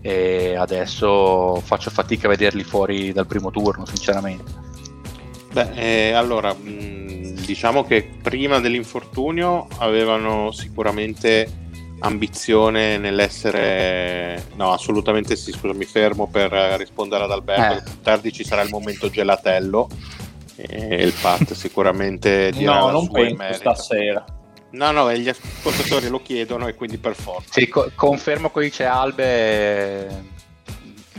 E adesso faccio fatica a vederli fuori dal primo turno, sinceramente. Beh, eh, allora, mh, mm, diciamo che prima dell'infortunio avevano sicuramente ambizione nell'essere no assolutamente sì scusa mi fermo per rispondere ad Alberto. Eh. tardi ci sarà il momento gelatello e il Pat sicuramente dirà no non penso stasera. No no gli ascoltatori lo chiedono e quindi per forza. Sì co- confermo che dice Albe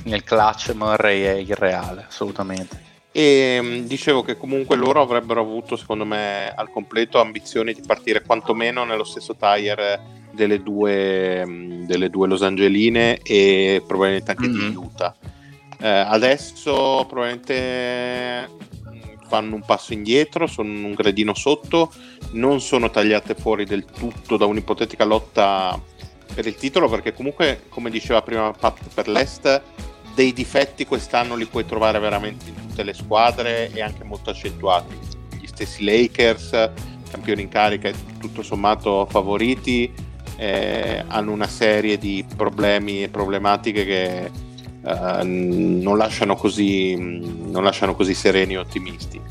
nel clutch Murray è irreale assolutamente e mm, dicevo che comunque loro avrebbero avuto secondo me al completo ambizioni di partire quantomeno nello stesso tire delle due, mm, delle due Los Angeline e probabilmente anche mm-hmm. di Utah eh, adesso probabilmente mm, fanno un passo indietro sono un gradino sotto non sono tagliate fuori del tutto da un'ipotetica lotta per il titolo perché comunque come diceva prima Pat per l'Est dei difetti quest'anno li puoi trovare veramente in tutte le squadre e anche molto accentuati. Gli stessi Lakers, campioni in carica e tutto sommato favoriti, eh, hanno una serie di problemi e problematiche che eh, non, lasciano così, non, lasciano così, sereni e ottimisti.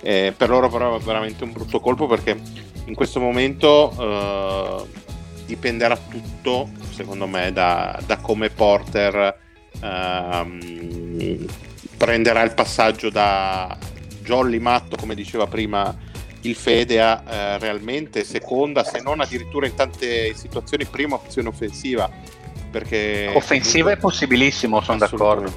Eh, per loro però è veramente un brutto colpo perché in questo momento eh, dipenderà tutto, secondo me, da, da come Porter ehm, prenderà il passaggio da jolly matto, come diceva prima il Fede, a eh, realmente seconda, se non addirittura in tante situazioni prima opzione offensiva. Perché offensiva è possibilissimo, sono d'accordo.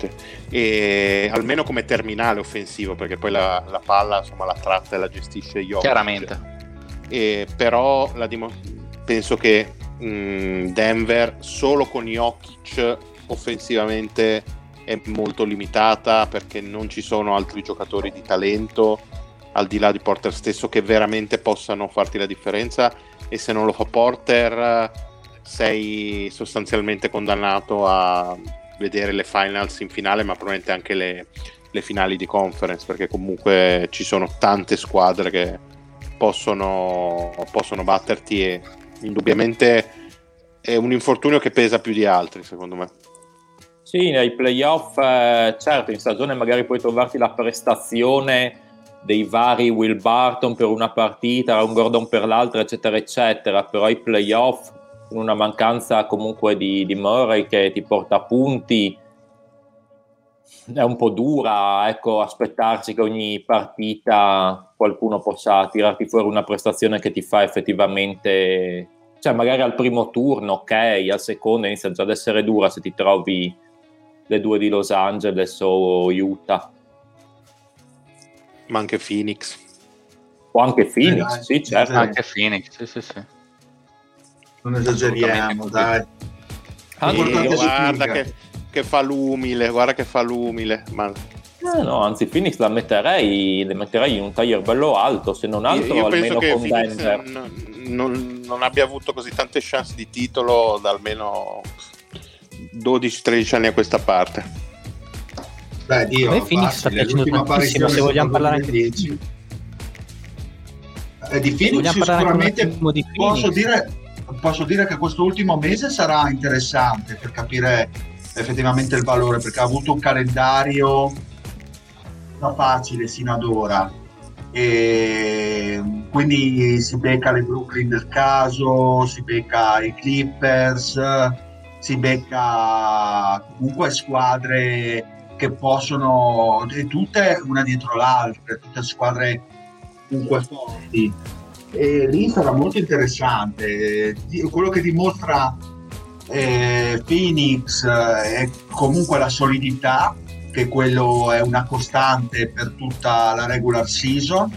E almeno come terminale offensivo, perché poi la, la palla insomma, la tratta e la gestisce io. Chiaramente. E, però dim- penso che mh, Denver solo con Jokic offensivamente è molto limitata perché non ci sono altri giocatori di talento al di là di Porter stesso che veramente possano farti la differenza. E se non lo fa Porter sei sostanzialmente condannato a vedere le finals in finale ma probabilmente anche le, le finali di conference perché comunque ci sono tante squadre che possono, possono batterti e indubbiamente è un infortunio che pesa più di altri secondo me sì, nei playoff, eh, certo, in stagione magari puoi trovarti la prestazione dei vari Will Barton per una partita, un Gordon per l'altra, eccetera, eccetera, però i playoff con una mancanza comunque di, di Murray che ti porta punti è un po' dura, ecco, aspettarsi che ogni partita qualcuno possa tirarti fuori una prestazione che ti fa effettivamente, cioè magari al primo turno, ok, al secondo inizia già ad essere dura se ti trovi le due di Los Angeles o Utah. Ma anche Phoenix. O anche Phoenix, eh, sì, certo. Anche Phoenix, sì, sì, sì. Non esageriamo, dai. Ah, Importante guarda che, che fa l'umile, guarda che fa l'umile. Ma Eh, no, anzi, Phoenix la metterei, le metterei in un taglier bello alto, se non altro io, io almeno con Denver. non, non- non abbia avuto così tante chance di titolo da almeno 12-13 anni a questa parte. Beh, Dio, A me Phoenix sta piacendo tantissimo, se vogliamo parlare anche di 2010. Eh, di Phoenix sicuramente di posso Phoenix, dire, posso dire che questo ultimo mese sarà interessante per capire effettivamente il valore perché ha avuto un calendario da facile sino ad ora e quindi si becca le Brooklyn del caso si becca i Clippers si becca comunque squadre che possono tutte una dietro l'altra tutte squadre comunque forti e lì sarà molto interessante. Quello che dimostra eh, Phoenix eh, è comunque la solidità, che quello è una costante per tutta la regular season,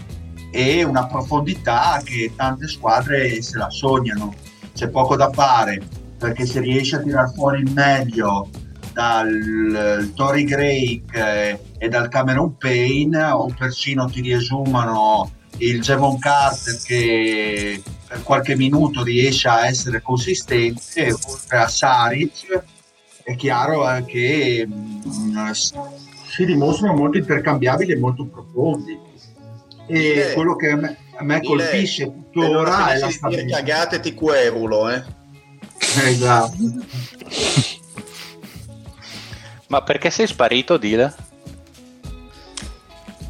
e una profondità che tante squadre se la sognano. C'è poco da fare perché se riesci a tirar fuori il meglio dal Tory Drake eh, e dal Cameron Payne o persino ti riesumano il Javon Carter che per qualche minuto riesce a essere consistente oltre a Saric è chiaro eh, che mh, si dimostrano molto intercambiabili e molto profondi. E Dile- quello che a me, a me colpisce tuttora è la stabilità. Cagate ti querulo, eh. Esatto. Ma perché sei sparito, Dile?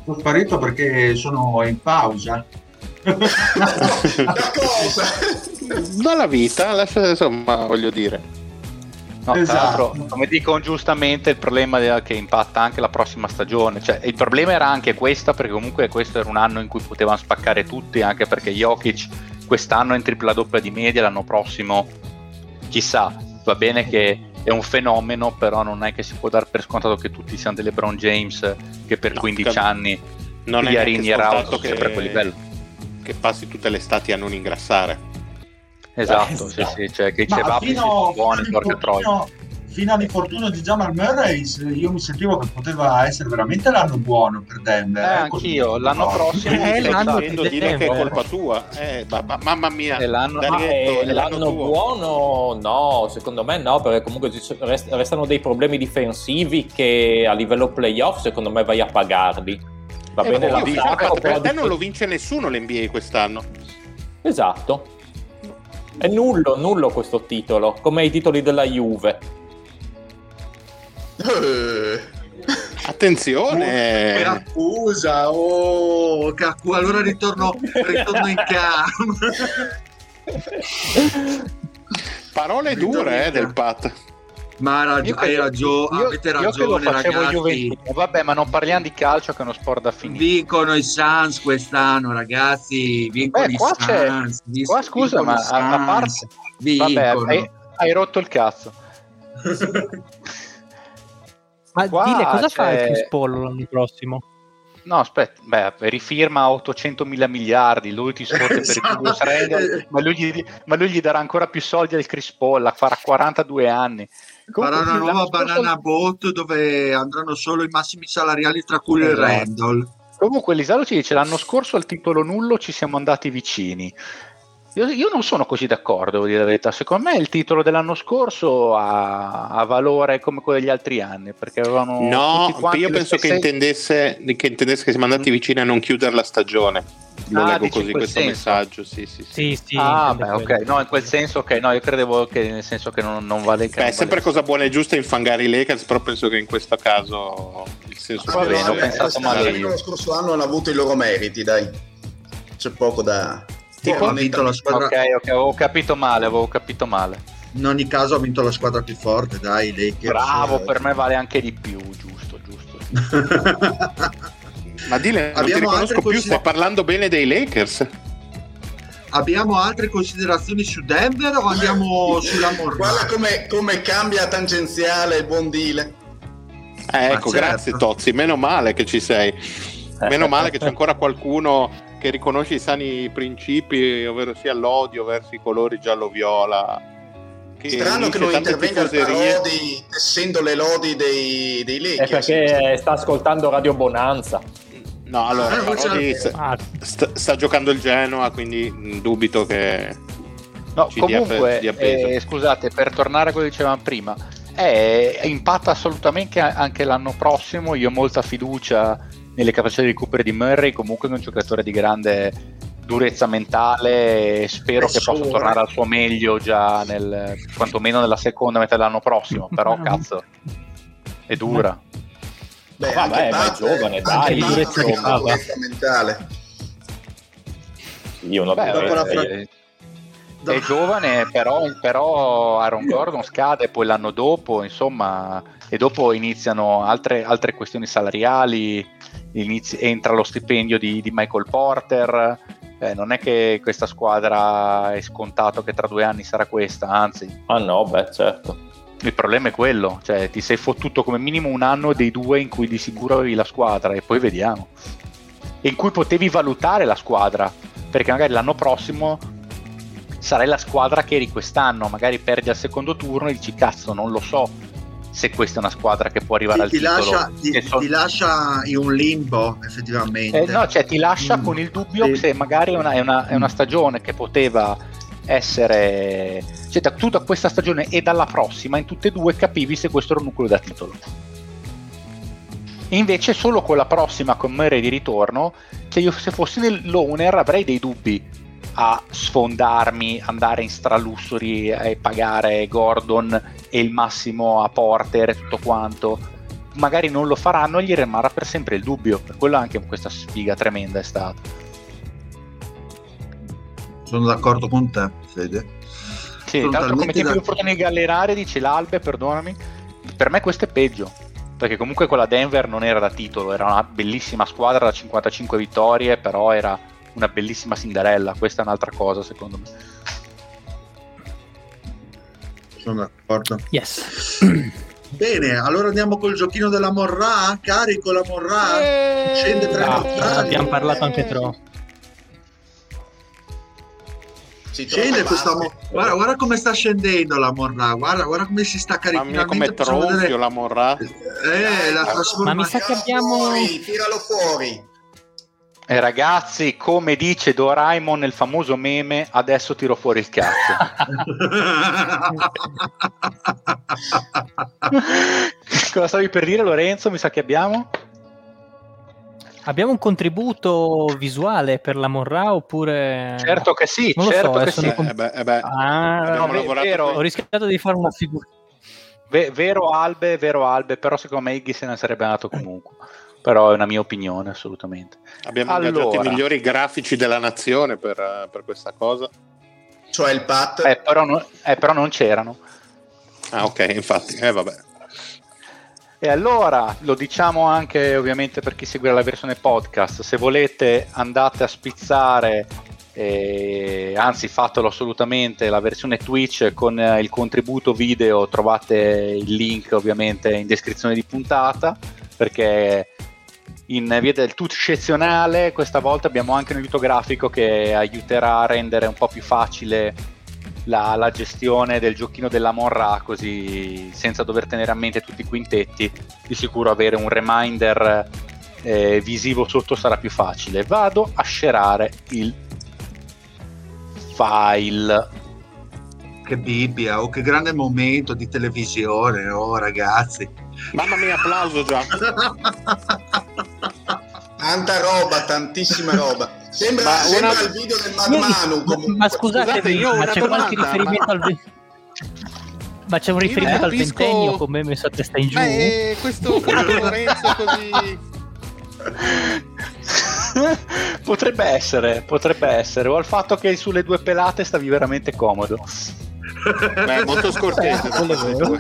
sono sparito perché sono in pausa da cosa? Dalla vita, lascia- insomma, voglio dire. No, tra Esatto. l'altro, come dicono giustamente, il problema è che impatta anche la prossima stagione. Cioè, il problema era anche questa, perché comunque questo era un anno in cui potevano spaccare tutti, anche perché Jokic quest'anno è in tripla doppia di media, l'anno prossimo chissà, va bene che è un fenomeno, però non è che si può dar per scontato che tutti siano delle Brown James che per No, 15 cap- anni Non è scontato sono sempre a quel livello. che passi tutte le estati a non ingrassare. Esatto, sì, sì, cioè che i cevapi fino, sono buoni, porca troia. Fino all'infortunio di Jamal Murray io mi sentivo che poteva essere veramente l'anno buono per Denver Eh, così. anch'io, l'anno No. prossimo Eh, l'anno di dire che è Denver. colpa tua. Eh, ma- ma- mamma mia, È l'anno- Darietto, eh, è l'anno l'anno buono no, secondo me no, perché comunque ci so- rest- restano dei problemi difensivi che a livello playoff secondo me vai a pagarli. Va Eh, bene la però per te non lo vince nessuno l'NBA quest'anno. Esatto. È nullo, nullo questo titolo, come i titoli della Juve. Eh, Attenzione, accusa oh accu- allora ritorno, ritorno in campo parole dure eh, del Pat. ma hai rag- Io hai ragione io- avete ragione ragazzi Juventino. Vabbè, ma non parliamo di calcio che è uno sport da finire. vincono i Suns quest'anno ragazzi vincono Beh, i qua vis- Qua scusa, ma a, parte... Vabbè, hai, hai rotto il cazzo. Ma Qua dile cosa fa il c'è- Chris Paul l'anno prossimo? No, aspetta, beh, rifirma 800 mila miliardi, lui ti scorre per il Julius Randle, ma lui, gli, ma lui gli darà ancora più soldi al Chris Paul, farà 42 anni. Farà una nuova banana boat dove andranno solo i massimi salariali tra cui il Esatto. Randall. Comunque Lisalo ci dice l'anno scorso al titolo nullo ci siamo andati vicini. Io, io non sono così d'accordo, devo dire la verità. Secondo me il titolo dell'anno scorso ha, ha valore come quello degli altri anni, perché avevano No, tutti quanti io penso che intendesse, che intendesse che siamo andati vicini a non chiudere la stagione. Lo Ah, leggo così questo senso. messaggio, sì, sì, sì. Sì, sì. Ah, beh, ok, no, in quel senso, ok, no, io credevo che nel senso che non, non vale che Beh, è sempre vale- cosa buona e giusta infangare i Lakers, però penso che in questo caso il senso Va bene, ho pensato male io. Lo scorso anno hanno avuto i loro meriti, dai. C'è poco da... Tipo, ha vinto la squadra, Ok, ok, avevo capito male, avevo capito male. in ogni caso ha vinto la squadra più forte, dai, Lakers. Bravo, per me vale anche di più, giusto, giusto. Ma dile, non ti Abbiamo riconosco altre più, consider- stai parlando bene dei Lakers? Abbiamo altre considerazioni su Denver o andiamo sulla Guarda Morra? come, come cambia tangenziale il buon Dile. Eh, ecco, certo. grazie Tozzi, meno male che ci sei. Meno male che c'è ancora qualcuno che riconosce i sani principi, ovvero sia l'odio verso i colori giallo-viola. Che Strano che non tante intervenga il. Parodi tessendo le lodi dei, dei È Lakers. perché sta ascoltando Radio Bonanza. No, allora, Ah, Parodi sta, Ah, sta- sta giocando il Genoa, quindi dubito che... No, Ci dia- comunque, dia peso. eh, scusate, per tornare a quello che dicevamo prima, eh, impatta assolutamente anche l'anno prossimo. Io ho molta fiducia nelle capacità di recupero di Murray, comunque è un giocatore di grande durezza mentale e spero che possa Spessore. tornare al suo meglio già nel, quantomeno nella seconda metà dell'anno prossimo, però cazzo, è dura. Beh, Vabbè, anche ma è giovane, dai, durezza mentale. Io non Beh, dopo la eh, fra- eh, è giovane, però, però Aaron Gordon scade poi l'anno dopo, insomma, e dopo iniziano altre, altre questioni salariali, inizi- entra lo stipendio di, di Michael Porter, eh, non è che questa squadra è scontato che tra due anni sarà questa, anzi, Ah no, beh, certo. il problema è quello, cioè ti sei fottuto come minimo un anno dei due in cui di sicuro avevi la squadra e poi vediamo. E in cui potevi valutare la squadra, perché magari l'anno prossimo sarai la squadra che eri quest'anno, magari perdi al secondo turno e dici cazzo, non lo so se questa è una squadra che può arrivare Ti, al ti titolo. lascia, ti, son- ti lascia in un limbo, effettivamente. eh, no, cioè ti lascia Mm, con il dubbio sì. se magari è una, è una- è una stagione che poteva essere cioè da tutta questa stagione e dalla prossima in tutte e due capivi se questo era un nucleo da titolo invece solo con la prossima con Murray di ritorno cioè io se fossi nell'owner avrei dei dubbi a sfondarmi andare in stralussuri e pagare Gordon e il massimo a Porter e tutto quanto. Magari non lo faranno e gli rimarrà per sempre il dubbio per quello anche questa sfiga tremenda è stata. Sono d'accordo con te, Fede. Sì, Sono l'altro come tempo da- opportunità gallerare dice l'Albe, perdonami, per me questo è peggio, perché comunque quella Denver non era da titolo, era una bellissima squadra da 55 vittorie, però era una bellissima Cinderella, questa è un'altra cosa secondo me. Sono d'accordo. yes. Bene, allora andiamo col giochino della Morra. Carico la Morra. Scende tre Ah, abbiamo parlato anche troppo. Scende questa mo- guarda, guarda come sta scendendo la Morra. Guarda, guarda come si sta Mamma mia, caricando. come tronfio la morrà. Eh, la trasformazione. Ma mi sa che abbiamo- Fuori, tiralo fuori. E ragazzi, come dice Doraemon nel famoso meme, adesso tiro fuori il cazzo. Cosa stavi per dire Lorenzo? Mi sa che abbiamo? Abbiamo un contributo visuale per la Morra oppure... Certo che sì, Non lo so, certo che sì. non- Eh, beh, eh beh, Ah, no, lavorato vero, ho rischiato di fare una figura. Ve- vero Albe, vero Albe, però secondo me Iggy se ne sarebbe andato comunque. Però è una mia opinione, assolutamente. abbiamo Allora. ingaggiato i migliori grafici della nazione per, per questa cosa. Cioè il Pat. Eh, però, no- eh, però non c'erano. Ah, ok, infatti, eh, vabbè. E allora lo diciamo anche ovviamente per chi seguirà la versione podcast, se volete andate a spizzare, eh, anzi fatelo assolutamente, la versione Twitch con eh, il contributo video, trovate il link ovviamente in descrizione di puntata, perché in via del tutto eccezionale, questa volta abbiamo anche un aiuto grafico che aiuterà a rendere un po' più facile la, la gestione del giochino della Monra, così senza dover tenere a mente tutti i quintetti, di sicuro avere un reminder eh, visivo sotto sarà più facile. Vado a scerare il file. Che Bibbia, oh, che grande momento di televisione, oh ragazzi. Mamma mia, applauso già. Tanta roba, tantissima roba. Sembra, Ma sembra una- il video del Mad Io- Manu. comunque. Ma scusate, Scusate, io ma c'è qualche domanda, riferimento ma- al ve- Ma c'è un riferimento al capisco- ventennio come messo a testa in giù? È questo, questo Lorenzo così... potrebbe essere, potrebbe essere, o al fatto che sulle due pelate stavi veramente comodo. Beh, molto scortese. vero.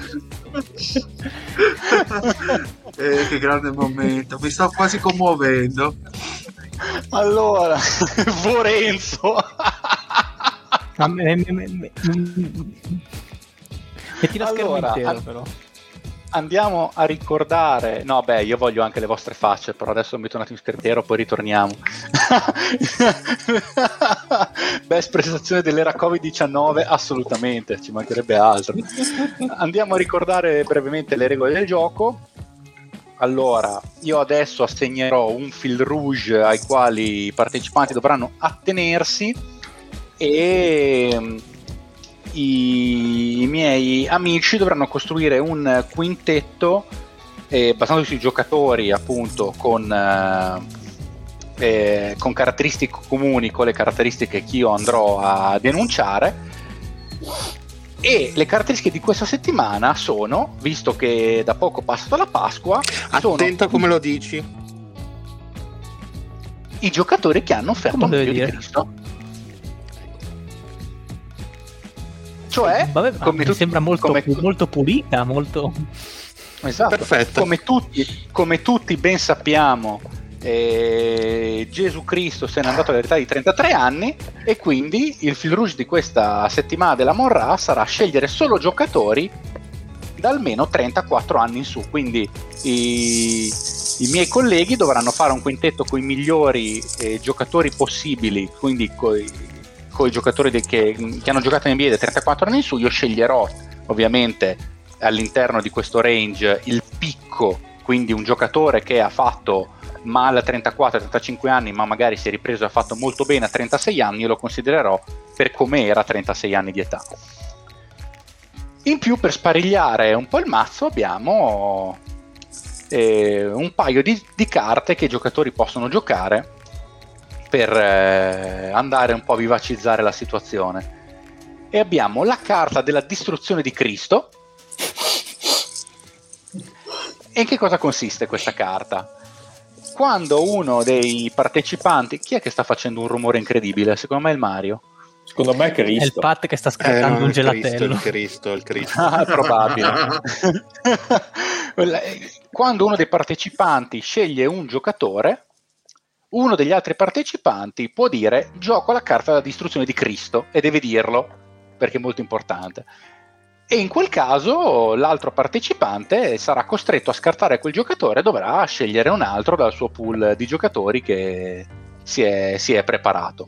Eh, che grande momento, mi sto quasi commuovendo. Allora, Vorenzo. Me- mm, Metti la schermo Allora, intero al- però. Andiamo a ricordare, no, beh, io voglio anche le vostre facce, però adesso metto un attimo in schermo poi ritorniamo. Best prestazione dell'era Covid-19, assolutamente, ci mancherebbe altro. Andiamo a ricordare brevemente le regole del gioco. Allora, io adesso assegnerò un fil rouge ai quali i partecipanti dovranno attenersi e i, i miei amici dovranno costruire un quintetto eh, basandosi sui giocatori appunto con, eh, eh, con caratteristiche comuni con le caratteristiche che io andrò a denunciare e le caratteristiche di questa settimana sono, visto che da poco passata la Pasqua, sono Attenta come lo dici. i giocatori che hanno offerto Come un figlio di dire? Cristo. Cioè, Vabbè, come mi tu- sembra molto, come- molto pulita, molto... Esatto. Perfetto. Come tutti, come tutti ben sappiamo, eh, Gesù Cristo se n'è andato all'età di 33 anni e quindi il fil rouge di questa settimana della Monra sarà scegliere solo giocatori da almeno 34 anni in su. Quindi i, i miei colleghi dovranno fare un quintetto con i migliori eh, giocatori possibili, quindi con i giocatori de- che, che hanno giocato in NBA da 34 anni in su. Io sceglierò ovviamente all'interno di questo range il picco, quindi un giocatore che ha fatto male a 34-35 anni, ma magari si è ripreso e ha fatto molto bene a 36 anni, io lo considererò per come era a 36 anni di età. In più, per sparigliare un po' il mazzo, abbiamo eh, un paio di, di carte che i giocatori possono giocare per eh, andare un po' a vivacizzare la situazione. E abbiamo la carta della distruzione di Cristo. E in che cosa consiste questa carta? Quando uno dei partecipanti, chi è che sta facendo un rumore incredibile? Secondo me è il Mario. Secondo me è È il Cristo. Pat che sta Eh, scattando no, un il Cristo, gelatello. il Cristo, il Cristo. Ah, è probabile. Quando uno dei partecipanti sceglie un giocatore, uno degli altri partecipanti può dire gioco la carta della distruzione di Cristo e deve dirlo perché è molto importante. E in quel caso l'altro partecipante sarà costretto a scartare quel giocatore e dovrà scegliere un altro dal suo pool di giocatori che si è, si è preparato.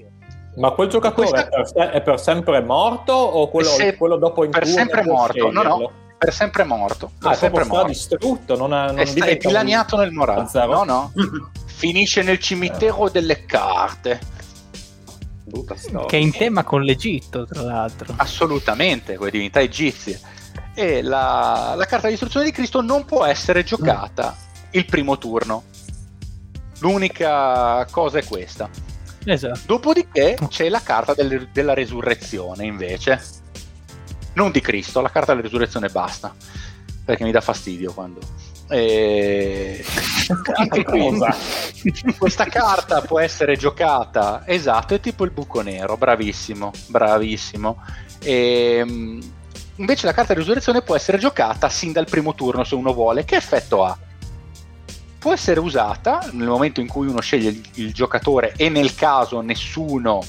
Ma quel giocatore Questa- è, per è per sempre morto o quello, Se- quello dopo in per sempre morto, no, no, per sempre morto. Per Ah, sempre morto. distrutto, non, ha, non È, sta- è diventa un- dilaniato nel morale. No, no. Finisce nel cimitero delle carte. Che è in tema con l'Egitto, tra l'altro. Assolutamente, quelle divinità egizie. E la, la carta di istruzione di Cristo non può essere giocata il primo turno. L'unica cosa è questa. Esatto. Dopodiché c'è la carta del- della resurrezione, invece. Non di Cristo, la carta della resurrezione basta. Perché mi dà fastidio quando. E... Anche qui questa carta può essere giocata, esatto, è tipo il buco nero, bravissimo, bravissimo. E, invece la carta di risurrezione può essere giocata sin dal primo turno se uno vuole. Che effetto ha? Può essere usata nel momento in cui uno sceglie il, il giocatore e nel caso nessuno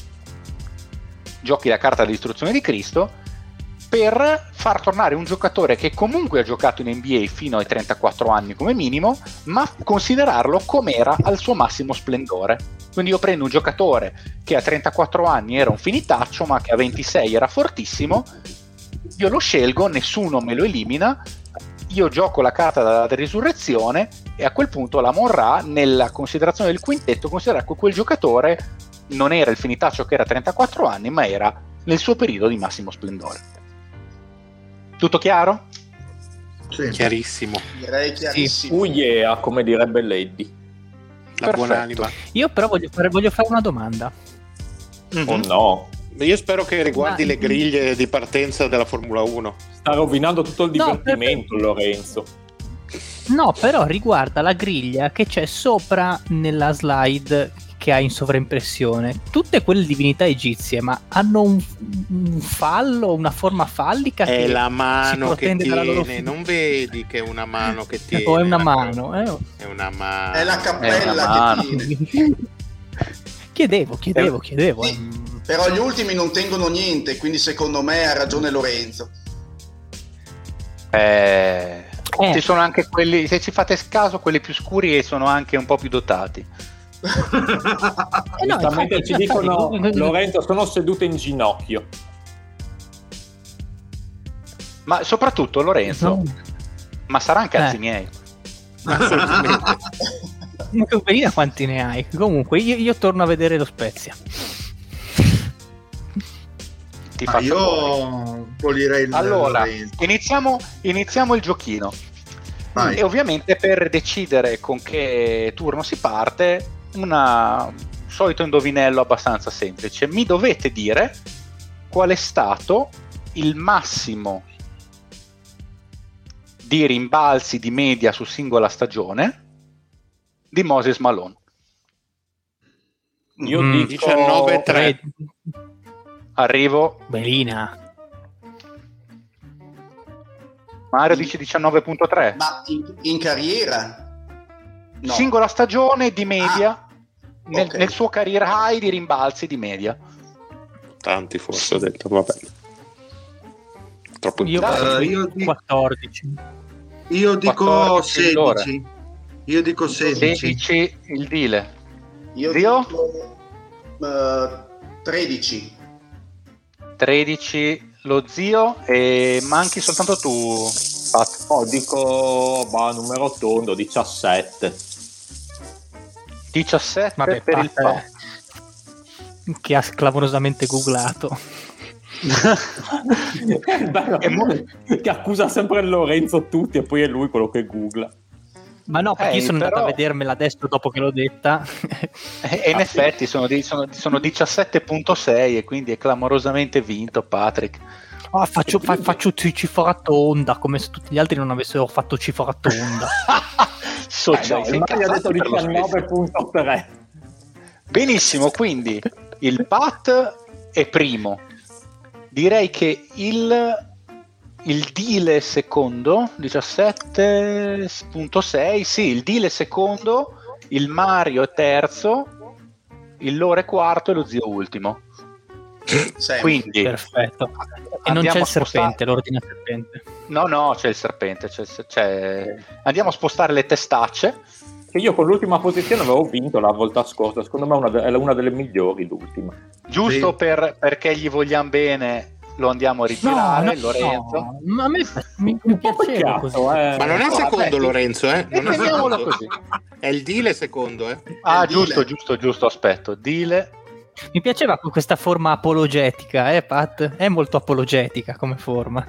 giochi la carta di istruzione di Cristo, per far tornare un giocatore che comunque ha giocato in NBA fino ai 34 anni come minimo, ma considerarlo com'era al suo massimo splendore. Quindi io prendo un giocatore che a 34 anni era un finitaccio, ma che a 26 era fortissimo, io lo scelgo, nessuno me lo elimina, io gioco la carta della risurrezione e a quel punto la Monra, nella considerazione del quintetto, considera che quel giocatore non era il finitaccio che era a 34 anni, ma era nel suo periodo di massimo splendore. Tutto chiaro? Sì. Chiarissimo. Direi chiarissimo. Oh yeah, come direbbe Lady. La Perfetto. buonanima. Io però voglio fare, voglio fare una domanda. Mhm. Oh no, Io spero che riguardi Ma- le griglie di partenza della Formula 1. sta rovinando tutto il No, divertimento Lorenzo. No, però riguarda la griglia che c'è sopra nella slide che ha in sovraimpressione. Tutte quelle divinità egizie, ma hanno un, un fallo, una forma fallica È che la si mano che tiene, non vedi che è una mano che tiene. o è una la mano. eh. cosa. È una mano. È la È cappella mano. che tiene. chiedevo, chiedevo, chiedevo. Sì, eh. Però gli ultimi non tengono niente, quindi secondo me ha ragione Lorenzo. Eh, Eh. Ci sono anche quelli, se ci fate caso, quelli più scuri sono anche un po' più dotati. Eh no, Giustamente infatti- ci dicono Lorenzo sono sedute in ginocchio. Ma soprattutto Lorenzo, No. ma saranno cazzi Eh. miei. Assolutamente. Non capire quanti ne hai. Comunque, io, io torno a vedere lo Spezia. Ti Ma faccio fuori. io volirei il Allora, iniziamo, iniziamo il giochino. Vai. E ovviamente per decidere con che turno si parte, un solito indovinello abbastanza semplice. Mi dovete dire qual è stato il massimo di rimbalzi di media su singola stagione di Moses Malone. Io Mm, dico 19 3. Arrivo, Belina. Mario dice 19.3. Ma in, in carriera? No. Singola stagione di media nel, ok. nel suo career high di rimbalzi di media. Tanti forse ho detto, vabbè. Troppo Io, Eh, io dico- 14. Io dico 14 l'ora. 16. Io dico 16. 16 il deal. Io Zio? dico, eh, 13. 13 lo zio e manchi soltanto tu Pat. Oh, dico bah, numero tondo 17. 17 Vabbè, per il Pat, Pat. eh, che ha clamorosamente googlato. Bello, E mo- che accusa sempre Lorenzo tutti e poi è lui quello che googla. Ma no, perché Eh, io sono però- andato a vedermela adesso dopo che l'ho detta. E e in Ah, effetti sono, di- sono- sono 17.6 e quindi è clamorosamente vinto Patrick. Ah, faccio, fa- faccio ci- cifra tonda, come se tutti gli altri non avessero fatto cifra tonda. So, Eh, no, sei il Mario ha detto per lo stesso. 19.3. Benissimo, quindi il Pat è primo. Direi che il, il deal è secondo, 17.6, sì, il deal è secondo, il Mario è terzo, il Lore è quarto e lo zio ultimo. Sempre. Quindi, Perfetto. E non Andiamo c'è il a spostare- serpente, l'ordine serpente. no, no, c'è il serpente. c'è- c'è- Andiamo a spostare le testacce. Che io con l'ultima posizione avevo vinto la volta scorsa. Secondo me è una, de- è una delle migliori l'ultima. Giusto Sì. per- perché gli vogliamo bene, lo andiamo a ritirare, Lorenzo. no, ma a me mi, mi piaceva così. Eh. Ma non è Vabbè, secondo sì. Lorenzo, eh? Non è secondo. così. È il deal è secondo, eh? Ah, giusto, deal. giusto, giusto, aspetto. Dile. Mi piaceva con questa forma apologetica, eh, Pat? È molto apologetica come forma.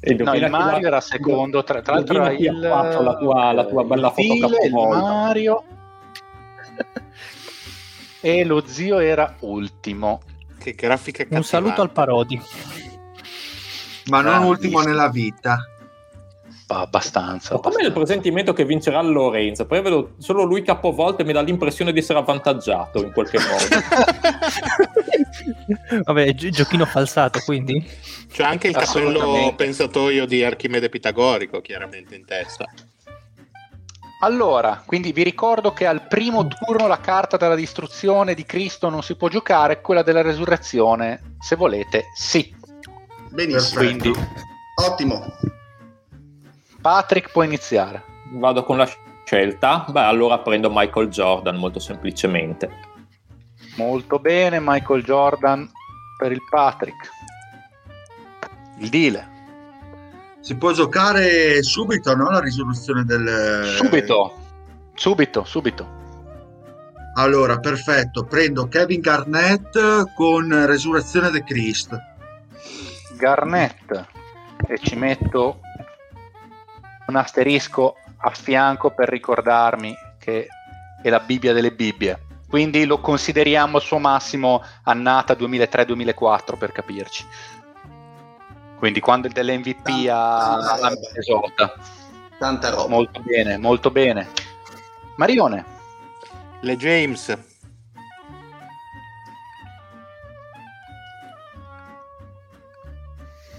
E No, il Mario era secondo, tra, tra l'altro era il, ha fatto la tua, la tua bella il foto capovolta. Mario e lo zio era ultimo. Che grafica Un saluto al Parodi. Ma non Grandissimo. ultimo nella vita. Abbastanza. Ma com'è il presentimento che vincerà Lorenzo? Poi vedo solo lui capovolta e mi dà l'impressione di essere avvantaggiato in qualche modo. Vabbè, gi- giochino falsato, quindi. C'è anche il cappello pensatoio di Archimede Pitagorico, chiaramente in testa. Allora, quindi vi ricordo che al primo turno la carta della distruzione di Cristo non si può giocare, quella della resurrezione, se volete, sì. Benissimo. Quindi Ottimo. Patrick può iniziare. Vado con la scelta. Beh, allora prendo Michael Jordan molto semplicemente. Molto bene, Michael Jordan per il Patrick. Il deal. Si può giocare subito, no? La risoluzione del... Subito, subito, subito. Allora, perfetto. Prendo Kevin Garnett con Resurrezione di Christ. Garnett e ci metto un asterisco a fianco per ricordarmi che è la Bibbia delle Bibbie. Quindi lo consideriamo al suo massimo annata 2003-2004 per capirci. Quindi quando il dell'MVP a Tanta a roba. Minnesota. Tanta roba. Molto bene, molto bene. Marione, Le James.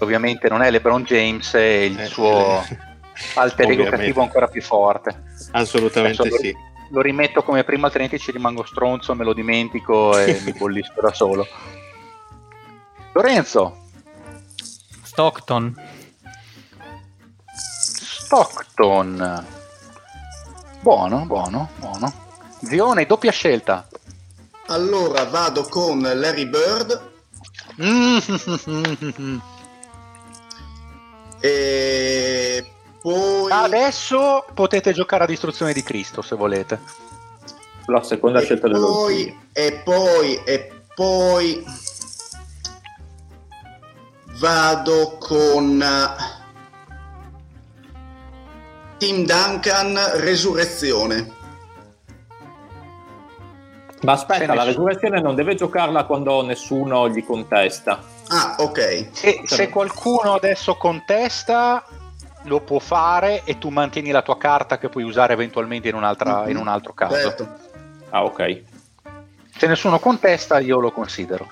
ovviamente non è LeBron James, è il Eh, suo eh, alter ego cattivo ancora più forte. Assolutamente Adesso sì. Lo rimetto come prima, altrimenti ci rimango stronzo, me lo dimentico e mi bollisco da solo. Lorenzo, Stockton. Stockton. Buono, buono, buono. Zione, doppia scelta. Allora vado con Larry Bird Mm. e poi Adesso potete giocare a distruzione di Cristo se volete. La seconda e scelta poi e poi e poi vado con eh, Tim Duncan Resurrezione. Ma aspetta, la resurrezione non deve giocarla quando nessuno gli contesta. Ah, ok. Se, se qualcuno adesso contesta, lo può fare e tu mantieni la tua carta che puoi usare eventualmente in, Mhm. in un altro caso. Certo. Ah, ok. Se nessuno contesta, io lo considero.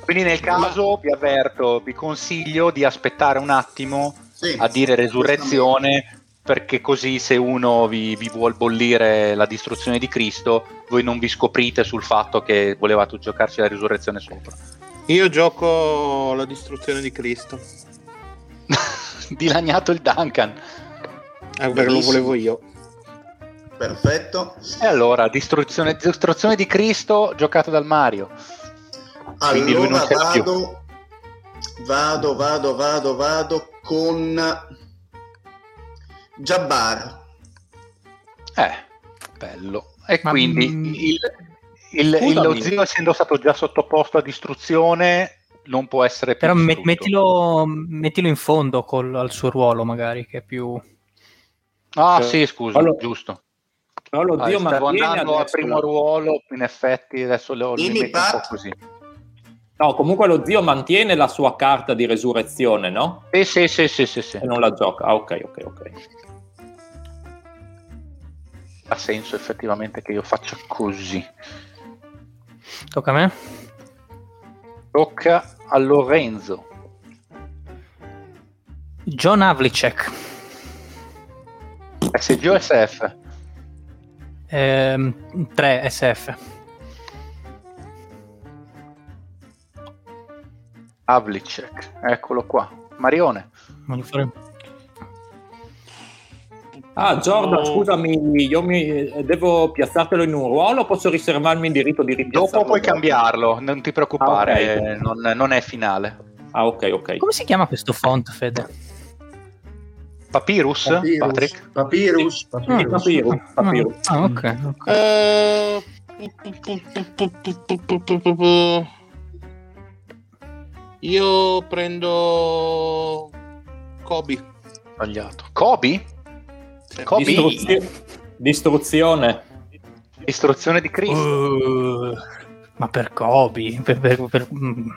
Quindi nel caso vi avverto, vi consiglio di aspettare un attimo Sì. a dire resurrezione perché così se uno vi, vi vuol bollire la distruzione di Cristo, voi non vi scoprite sul fatto che volevate giocarci la risurrezione sopra. Io gioco la distruzione di Cristo. Dilaniato il Duncan. Ah, perché lo volevo io. Perfetto. E allora, distruzione, distruzione di Cristo giocata dal Mario. Quindi lui non Allora ce l'ha più. vado, vado, vado, vado, vado con Jabbar. Eh, bello. E Ma, quindi mm, il, il- il- lo zio, essendo stato già sottoposto a distruzione, non può essere più Però mettilo, mettilo in fondo col, al suo ruolo, magari, che è più... Ah, Eh, sì, scusa, allora- giusto. No, lo Ah, zio stavo mantiene andando al primo la- ruolo, in effetti adesso lo li Dimmi, metto un po' così. No, comunque lo zio mantiene la sua carta di resurrezione, no? Sì, sì, sì, sì, sì, sì. E non la gioca. Ah, ok, ok, ok. Ha senso effettivamente che io faccia così. Tocca a me? Tocca a Lorenzo. John Havlicek. SG o SF? Ehm, 3 SF. Havlicek, eccolo qua. Marione. Ah, Jordan, No. scusami, io mi, devo piazzartelo in un ruolo o posso riservarmi il diritto di ripiazzarlo? Dopo puoi cambiarlo, non ti preoccupare, Ah, ok. eh, non, non è finale. Ah, ok, ok. Come si chiama questo font, Fede? Papyrus, Patrick? Papyrus. Sì, Papyrus, Papyrus. Ah, ok. ok. Eh, Io prendo Kobe. Sbagliato. Kobe? Kobe? Distruzio- distruzione. Istruzione di Cristo. Uh, ma per Kobe? Per, per- per- mm.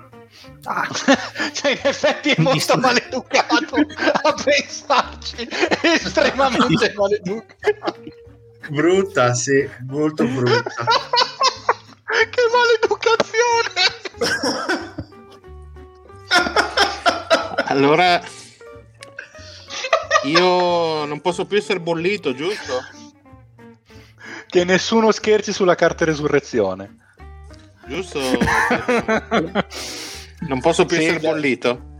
Ah, cioè, in effetti è molto Distru- maleducato a pensarci. È estremamente maleducato. Brutta, sì, molto brutta. che maleducazione! Allora io non posso più essere bollito, giusto? che nessuno scherzi sulla carta resurrezione. Giusto? Non posso più Sì, essere bollito.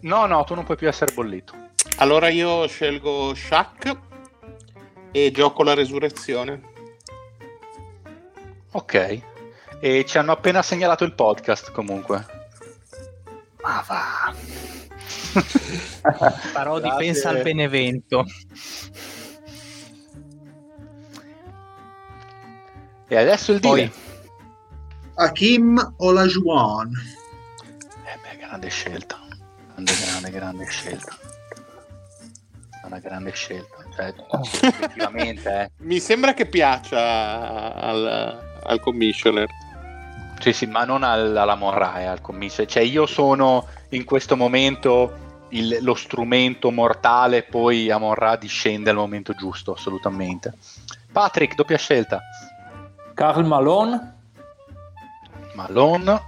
No, no, tu non puoi più essere bollito. Allora io scelgo Shaq e gioco la resurrezione. Ok. E ci hanno appena segnalato il podcast comunque. Ma va. Parodi Grazie. pensa al Benevento. E adesso il Poi- deal. Hakim Olajuwon. Eh beh, grande scelta. Grande, grande, grande scelta. Una grande scelta. Cioè, effettivamente, eh. Mi sembra che piaccia al, al commissioner. Sì, sì, ma non al- alla Morrae, al commissario. Cioè, io sono in questo momento il- lo strumento mortale, poi Amon-Ra discende al momento giusto, assolutamente. Patrick, doppia scelta. Carl Malone, Malone,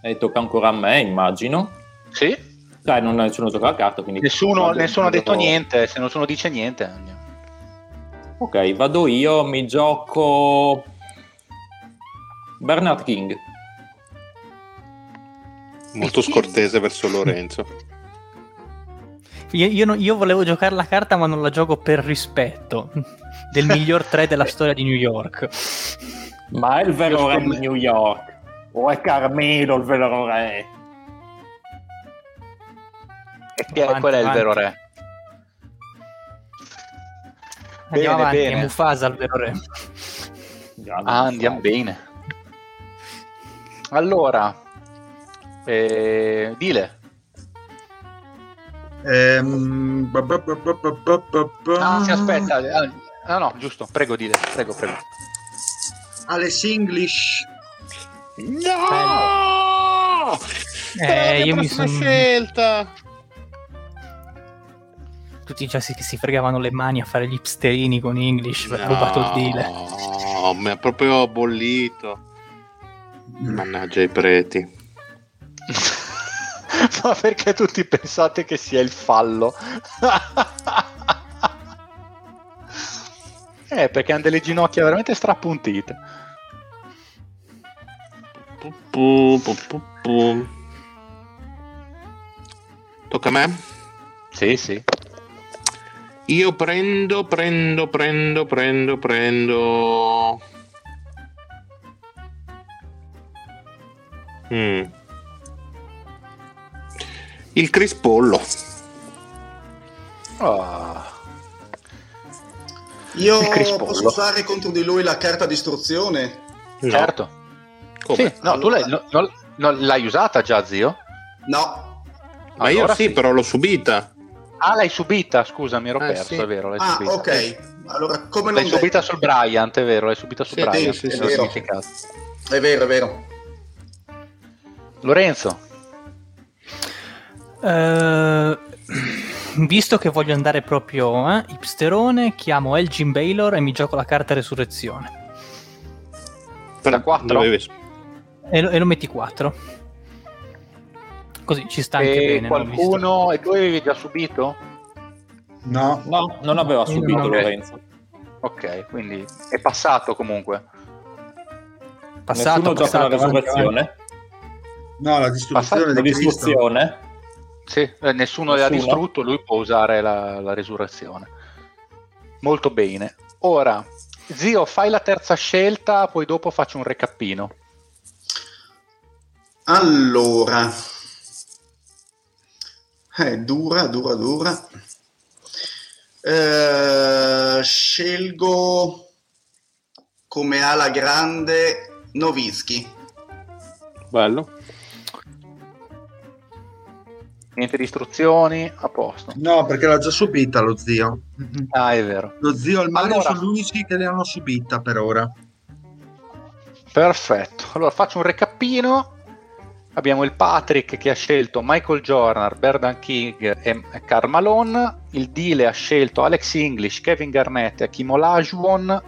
e tocca ancora a me, immagino. sì. Dai, non nessuno gioca a carta, quindi... Nessuno, nessuno ha detto niente, se nessuno dice niente. Ok, vado io, mi gioco... Bernard King. Molto scortese verso Lorenzo. Io, io non- io volevo giocare la carta, ma non la gioco per rispetto del miglior 3 della storia di New York. Ma è il vero re di New York? O è Carmelo il vero re? E chi è, Avanti, qual è il vero re? Bene, andiamo avanti, bene. Mufasa al vero re. Ah, andiamo bene. Allora, eh, dile. Ehm... Ah, si aspetta. Ah, no, no, giusto. Prego, dile. Prego, prego. Alex English. No! Eh, io mi sono... scelta. Tutti già si, che si fregavano le mani a fare gli hipsterini con English, ha rubato il deal. No, mi ha proprio bollito. Mannaggia i preti. Ma perché tutti pensate che sia il fallo? eh, perché hanno delle ginocchia veramente strappuntite. Pu, pu, pu, pu, pu. Tocca a me? Sì, sì. Io prendo, prendo, prendo, prendo, prendo. Mm. Il crispollo. Ah, Io Il crispollo. posso usare contro di lui la carta distruzione? No. certo. Come? Sì, no, tu l'hai, no, no, l'hai usata già, zio? No. Ma io Allora sì, però l'ho subita. Ah, l'hai subita, scusa, mi ero Eh, perso, sì. è vero, l'hai Ah, subita. ok. Allora, come non L'hai subita sul Bryant, è vero, l'hai subita su Sì, Bryant. sì, sì, sì. dimenticato. È vero, è vero. Lorenzo, Eh, visto che voglio andare proprio eh, hipsterone, chiamo Elgin Baylor e mi gioco la carta resurrezione. Da quattro? Dovevi- E lo, e lo metti 4. Così ci sta anche e bene. qualcuno, e tu avevi già subito? No. No, non aveva subito no. Lorenzo. Ok, quindi è passato comunque. Passato, Nessuno gioca passato, la resurrezione. No, la distruzione La distruzione. Sì, eh, nessuno, Nessuno? distrutto, lui può usare la, la resurrezione. Molto bene. Ora, zio, fai la terza scelta, poi dopo faccio un recappino. Allora. Eh, dura, dura, dura. Eh, scelgo come ala grande Novitsky. Bello. Niente distruzioni, a posto. No, perché l'ha già subita lo zio. Ah, è vero. Lo zio e il Mario Allora- sono gli unici che le hanno subita per ora. Perfetto. Allora faccio un recappino. Abbiamo il Patrick che ha scelto Michael Jordan, Berdan King e Karl Malone. Il Dile ha scelto Alex English, Kevin Garnett e Hakim Olajuwon.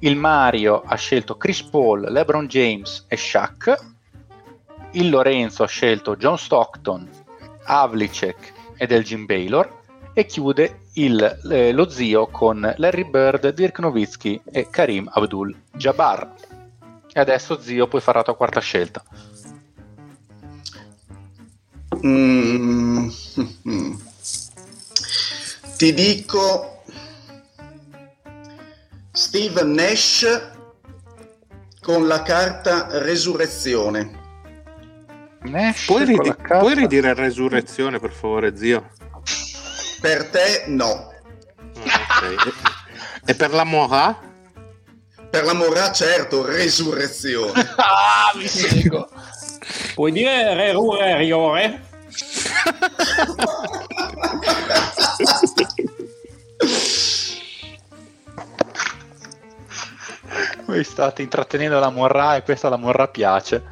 Il Mario ha scelto Chris Paul, LeBron James e Shaq. Il Lorenzo ha scelto John Stockton, Havlicek ed Elgin Baylor. E chiude il- eh, lo zio con Larry Bird, Dirk Nowitzki e Karim Abdul Jabbar. E adesso zio puoi fare la tua quarta scelta. Mm. Ti dico Steve Nash con la carta Resurrezione. Nash Puoi, con ridi- la carta- puoi ridire resurrezione, per favore, zio? Per te no. Ah, ok. e per la Moha? Per la Morà certo, Resurrezione. Ah, mi seguo. Puoi dire re ru re riore? Voi state intrattenendo la morra e questa la morra piace.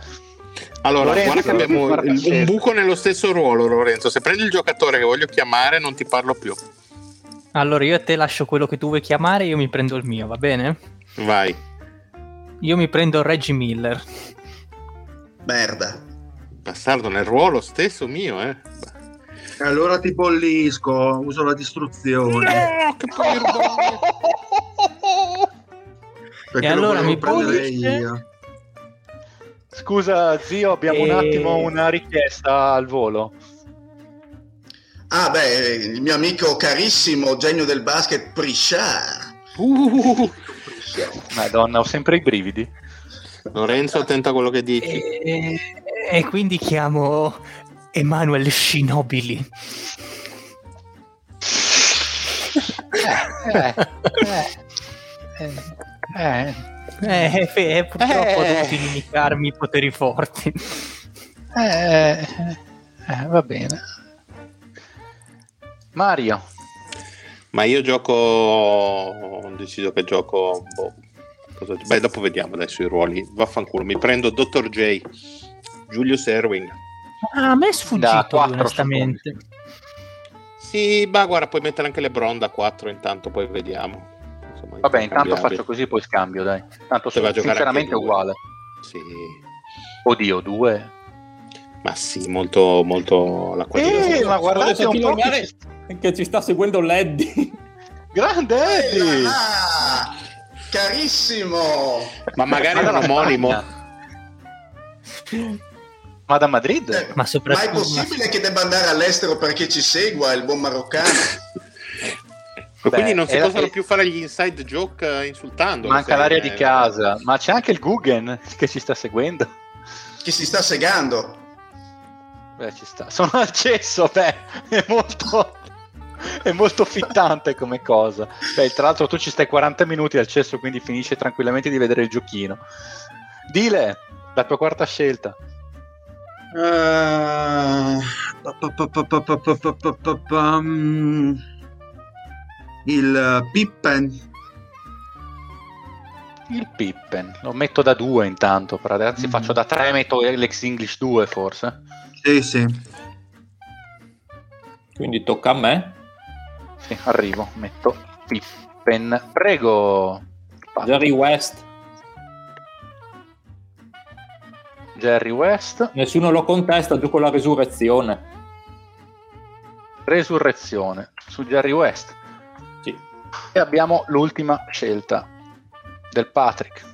Allora, Lorenzo, guarda che abbiamo un buco nello stesso ruolo, Lorenzo. Se prendi il giocatore che voglio chiamare, non ti parlo più. Allora io a te lascio quello che tu vuoi chiamare, io mi prendo il mio, va bene? Vai. Io mi prendo Reggie Miller. Merda. Bastardo nel ruolo stesso mio, eh. E allora ti bollisco, uso la distruzione. No, che Perché E lo allora mi prendere bollisce? io. Scusa zio, abbiamo un E- attimo una richiesta al volo. Ah beh, il mio amico carissimo, genio del basket, Prisciar. Uh, Madonna, ho sempre i brividi. Lorenzo, attenta a quello che dici. E, e quindi chiamo Emanuel Scinobili. Eh, eh, eh, Eh, eh, purtroppo ho Eh. dovuto inimicarmi i poteri forti. eh, eh, va bene. Mario, Ma io gioco. Ho deciso che gioco. boh, cosa- Beh, dopo vediamo adesso i ruoli. Vaffanculo. Mi prendo Dr. J. Julius Erwing. Ah, a me è sfuggito, onestamente. Sì, ma guarda, puoi mettere anche LeBron da 4 intanto, poi vediamo. Insomma, vabbè, intanto faccio così, poi scambio, dai. Tanto Se va a giocare sinceramente uguale. Sì. Oddio, due. Ma sì, molto, molto la qualità. Eh, ma guardate un po' che ci- che ci sta seguendo Leddy. Grande Eddie! Ah, carissimo. Ma magari è un dalla omonimo. Ma da Madrid? Eh, Ma Ma è possibile che debba andare all'estero perché ci segua il buon maroccano? E quindi Beh, non si possono più fare gli inside joke eh, insultando. Manca l'aria di casa, ma c'è anche il Guggen che ci sta seguendo. Che si sta segando. Beh, ci sta. Sono al cesso, beh, è molto, è molto fittante come cosa. Beh, tra l'altro tu ci stai 40 minuti al cesso, quindi finisci tranquillamente di vedere il giochino. Dile, la tua quarta scelta. Il eh, Pippen. Il Pippen, lo metto da due intanto, per adesso Mm. faccio da tre, metto l'ex English 2 forse. Sì, sì. Quindi tocca a me. Sì, arrivo, metto Pippen. Prego. Jerry West. Jerry West, Nessuno lo contesta, gioco la resurrezione. Resurrezione su Jerry West. Sì. E abbiamo l'ultima scelta del Patrick.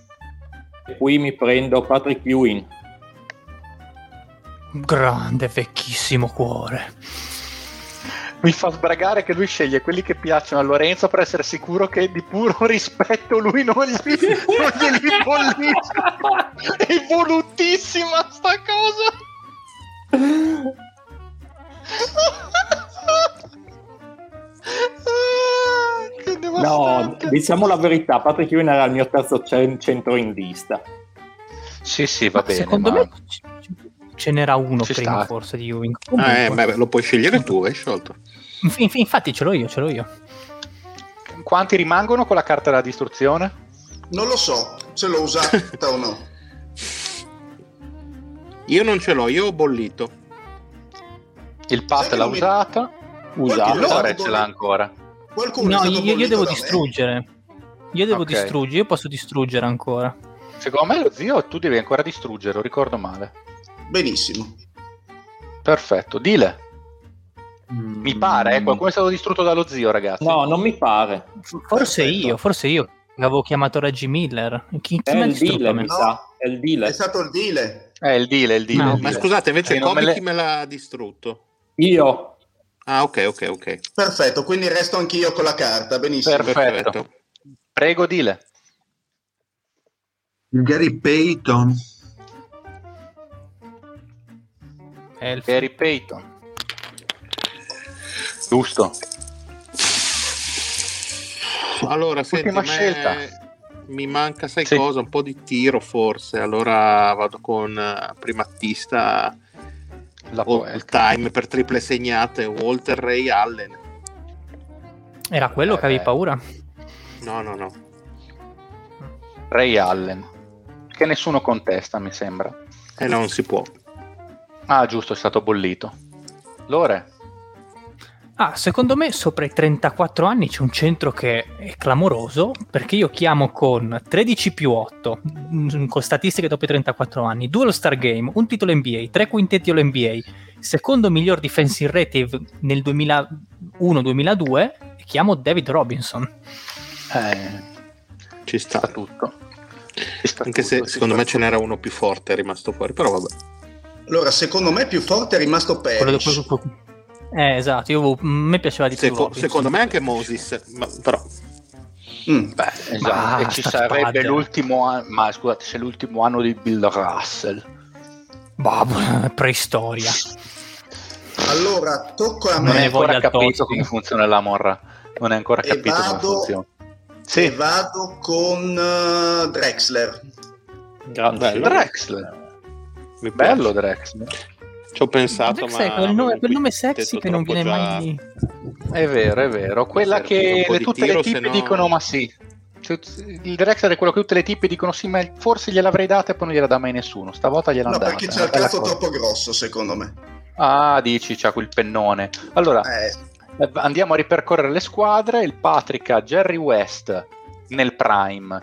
E qui mi prendo Patrick Ewing. Grande, vecchissimo cuore. Mi fa sbragare che lui sceglie quelli che piacciono a Lorenzo per essere sicuro che di puro rispetto lui non, gli, non glieli bollisca. È volutissima sta cosa. No, diciamo la verità, Patrick Ewing era il mio terzo cen- centro in lista. Sì, sì, va Ma bene. Secondo ma- me ce n'era uno Ci prima sta. forse di Ewing. Ah, eh, beh, lo puoi scegliere tu, hai sciolto. Inf- inf- infatti ce l'ho io, ce l'ho io. Quanti rimangono con la carta della distruzione? Non lo so se l'ho usata o no. Io non ce l'ho, io ho bollito. Il Pat l'ha mi- usata. Lore stato ce l'ha ancora. Qualcuno No, io, io devo da me. distruggere. Io devo Ok. distruggere, io posso distruggere ancora. Secondo me lo zio tu devi ancora distruggere, lo ricordo male. Benissimo. Perfetto, dile. Mi pare, Mm. eh, qualcuno è stato distrutto dallo zio, ragazzi. No, non mi pare. Forse Perfetto. io, forse io. Avevo chiamato Reggie Miller. Chi, chi È il distrutto deal, a me? No. È il È deal. stato il deal. È il deal, è il deal. No, è il Ma deal. scusate, invece E non Kobe me le- chi me l'ha distrutto? Io. Ah, ok, ok, ok. Perfetto, quindi resto anch'io con la carta, benissimo. Perfetto. Prego, dile. Il Gary Payton. È il- Gary Payton. Giusto. Allora, senti, me scelta. mi manca, sai Sì. cosa? Un po' di tiro forse. Allora vado con eh, primatista La all time per triple segnate Walter Ray Allen. Era quello Eh, che avevi paura? No, no, no. Ray Allen. Che nessuno contesta, mi sembra. E non si può. Ah, giusto, è stato bollito. Lore. Ah, secondo me sopra i 34 anni c'è un centro che è clamoroso perché io chiamo con 13 più 8 mm, con statistiche dopo i 34 anni, due allo Star Game, un titolo NBA, tre quintetti allo NBA, secondo miglior defensive rating nel 2001-2002 e chiamo David Robinson. Eh, Ci sta tutto. Ci sta Anche tutto, se secondo me ce n'era uno più forte, è rimasto fuori. Però vabbè. Allora, secondo me più forte è rimasto che- Eh, esatto, io a me piaceva di più Seco- Robinson. secondo me anche Moses. Ma, però Mm. Beh, esatto. e ci sarebbe spada. l'ultimo anno, ma scusate, c'è l'ultimo anno di Bill Russell. Boh, preistoria. Allora, tocco a Non Me hai ne me ancora capito come funziona la morra. Non hai ancora capito come vado- funziona. e Sì, vado con eh, Drexler. Grande Bello. Drexler. mi piace. Bello Drexler. Ci ho pensato, ma quel nome, quel nome sexy che non viene già- mai È vero, è vero. Quella che le- tutte tiro, le se tippe no- dicono ma sì. Cioè, Il Drexler è quello che tutte le tippe dicono sì, ma forse gliel'avrei data e poi non gliela dà mai nessuno. Stavolta gliel'hanno No, data. perché c'è una il cazzo cosa. troppo grosso, secondo me. Ah, dici, c'ha quel pennone. Allora, Eh, Eh, Andiamo a ripercorrere le squadre. Il Patrick ha Jerry West nel prime,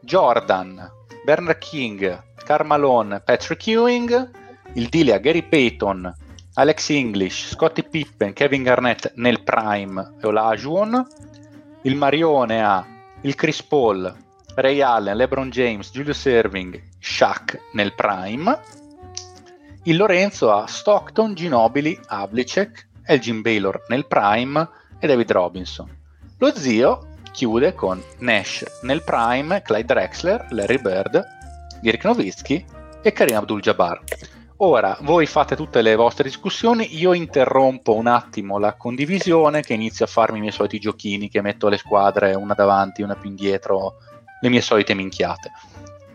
Jordan, Bernard King, Carmalone, Patrick Ewing. Il Dile ha Gary Payton, Alex English, Scottie Pippen, Kevin Garnett nel prime e Olajuwon. Il Marione ha il Chris Paul, Ray Allen, LeBron James, Julius Irving, Shaq nel prime. Il Lorenzo ha Stockton, Ginobili, Havlicek, Elgin Baylor nel prime e David Robinson. Lo zio chiude con Nash nel prime, Clyde Drexler, Larry Bird, Dirk Nowitzki e Karim Abdul-Jabbar. Ora, voi fate tutte le vostre discussioni, io interrompo un attimo la condivisione che inizio a farmi i miei soliti giochini che metto le squadre una davanti, una più indietro, le mie solite minchiate.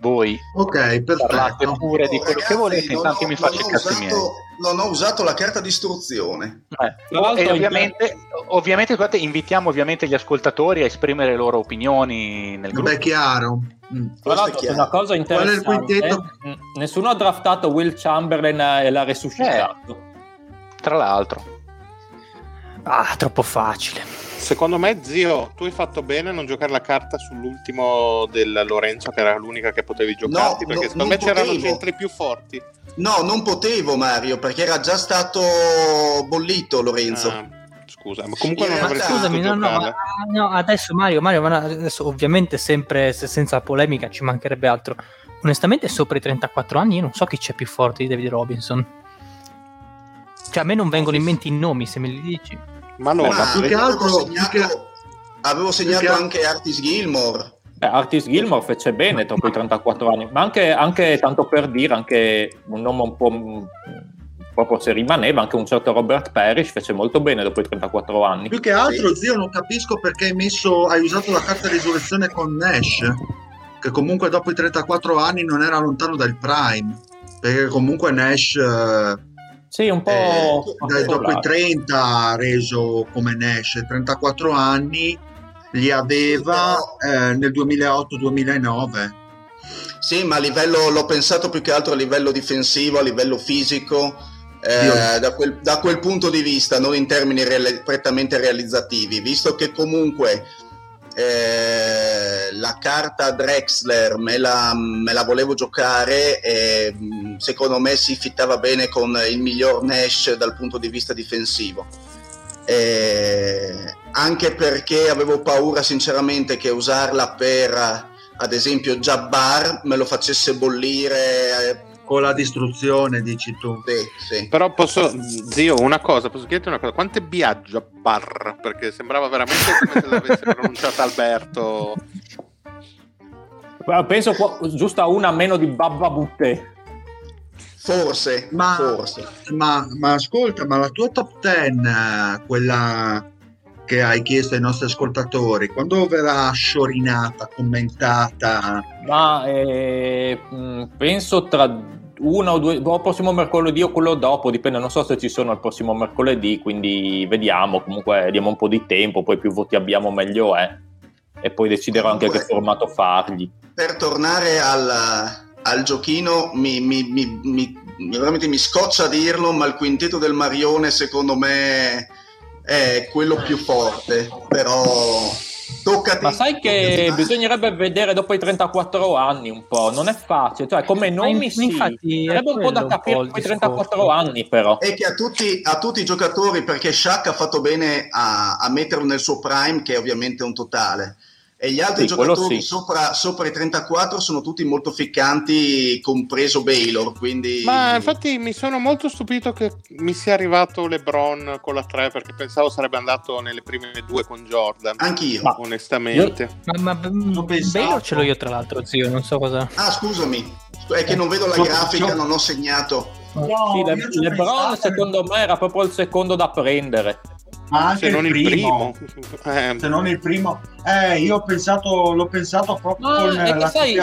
Voi Ok, parlate perfetto. pure di quello che ragazzi, volete, non intanto ho- mi faccio non i ho cazzi miei. usato- Non ho usato la carta di istruzione. Eh, Tra l'altro e ovviamente, ovviamente scusate, invitiamo ovviamente gli ascoltatori a esprimere le loro opinioni nel gruppo. Beh, chiaro. Mm. Tra l'altro, una cosa Qual è il interessante. quintetto? Mm, Nessuno ha draftato Will Chamberlain e l'ha resuscitato. Tra l'altro, Ah, troppo facile. Secondo me, zio, tu hai fatto bene a non giocare la carta sull'ultimo del Lorenzo, che era l'unica che potevi giocarti, No, perché no, secondo me c'erano potevo. centri più forti. No, non potevo Mario, perché era già stato bollito Lorenzo. Ah, scusa, ma comunque non realtà- Scusami, no, no, ma, no, adesso Mario, Mario, ma adesso ovviamente sempre se- senza polemica ci mancherebbe altro. Onestamente sopra i 34 anni io non so chi c'è più forte di David Robinson. Cioè a me non vengono in mente i nomi se me li dici. Ma allora, Ma più che avevo altro- segnato, avevo segnato più che- anche Artis Gilmore. Beh, Artis Gilmore fece bene dopo i 34 anni, ma anche, anche tanto per dire, anche un nome un po'. proprio se rimaneva, anche un certo Robert Parrish fece molto bene dopo i 34 anni. Più che altro, zio, non capisco perché hai messo, hai usato la carta di risurrezione con Nash, che comunque dopo i 34 anni non era lontano dal prime, perché comunque Nash eh, Sì, un po'. eh, dopo i là. 30 ha reso come Nash, 34 anni li aveva eh, nel 2008-2009. Sì, ma a livello, l'ho pensato più che altro a livello difensivo, a livello fisico, eh, da, quel, da quel punto di vista, non in termini reali- prettamente realizzativi, visto che comunque eh, la carta Drexler me la, me la volevo giocare e mh, secondo me si fittava bene con il miglior Nash dal punto di vista difensivo. E, anche perché avevo paura sinceramente che usarla per ad esempio Jabbar me lo facesse bollire eh, con la distruzione, dici tu. Sì, sì. Però posso, zio, una cosa, posso chiederti una cosa, quante Biaggia Bar? Perché sembrava veramente come se l'avesse pronunciata Alberto. Penso qua, giusto a una meno di Babba Butte. Forse, ma, forse. Ma, ma ascolta, ma la tua top 10, quella che hai chiesto ai nostri ascoltatori, quando verrà sciorinata, commentata? Ma eh, penso tra una o due, o prossimo mercoledì o quello dopo, dipende, non so se ci sono il prossimo mercoledì, quindi vediamo, comunque diamo un po' di tempo, poi più voti abbiamo meglio è, e poi deciderò comunque, anche che formato fargli. Per tornare al, al giochino, mi, mi, mi, mi, veramente mi scoccia dirlo, ma il quintetto del Marione secondo me è quello più forte, però toccati. Ma sai che bisognerebbe vedere dopo i 34 anni un po', non è facile, cioè come nomi sì, infatti sarebbe un po' da capire dopo i 34 anni però. E che a tutti, a tutti, i giocatori, perché Shaq ha fatto bene a, a metterlo nel suo prime, che è ovviamente un totale e gli altri sì, giocatori sì. sopra, sopra, i 34 sono tutti molto ficcanti, compreso Baylor. Quindi... Ma infatti mi sono molto stupito che mi sia arrivato LeBron con la 3 perché pensavo sarebbe andato nelle prime due con Jordan. Anch'io, ma, onestamente. Io, ma, ma Baylor ce l'ho io, tra l'altro, zio. Non so cosa. Ah, scusami, è che non vedo la grafica, non ho segnato. No, sì, Le, LeBron, secondo me, era proprio il secondo da prendere ma anche se non il primo, il primo. Eh. se non il primo eh, io ho pensato l'ho pensato proprio no, con la sai,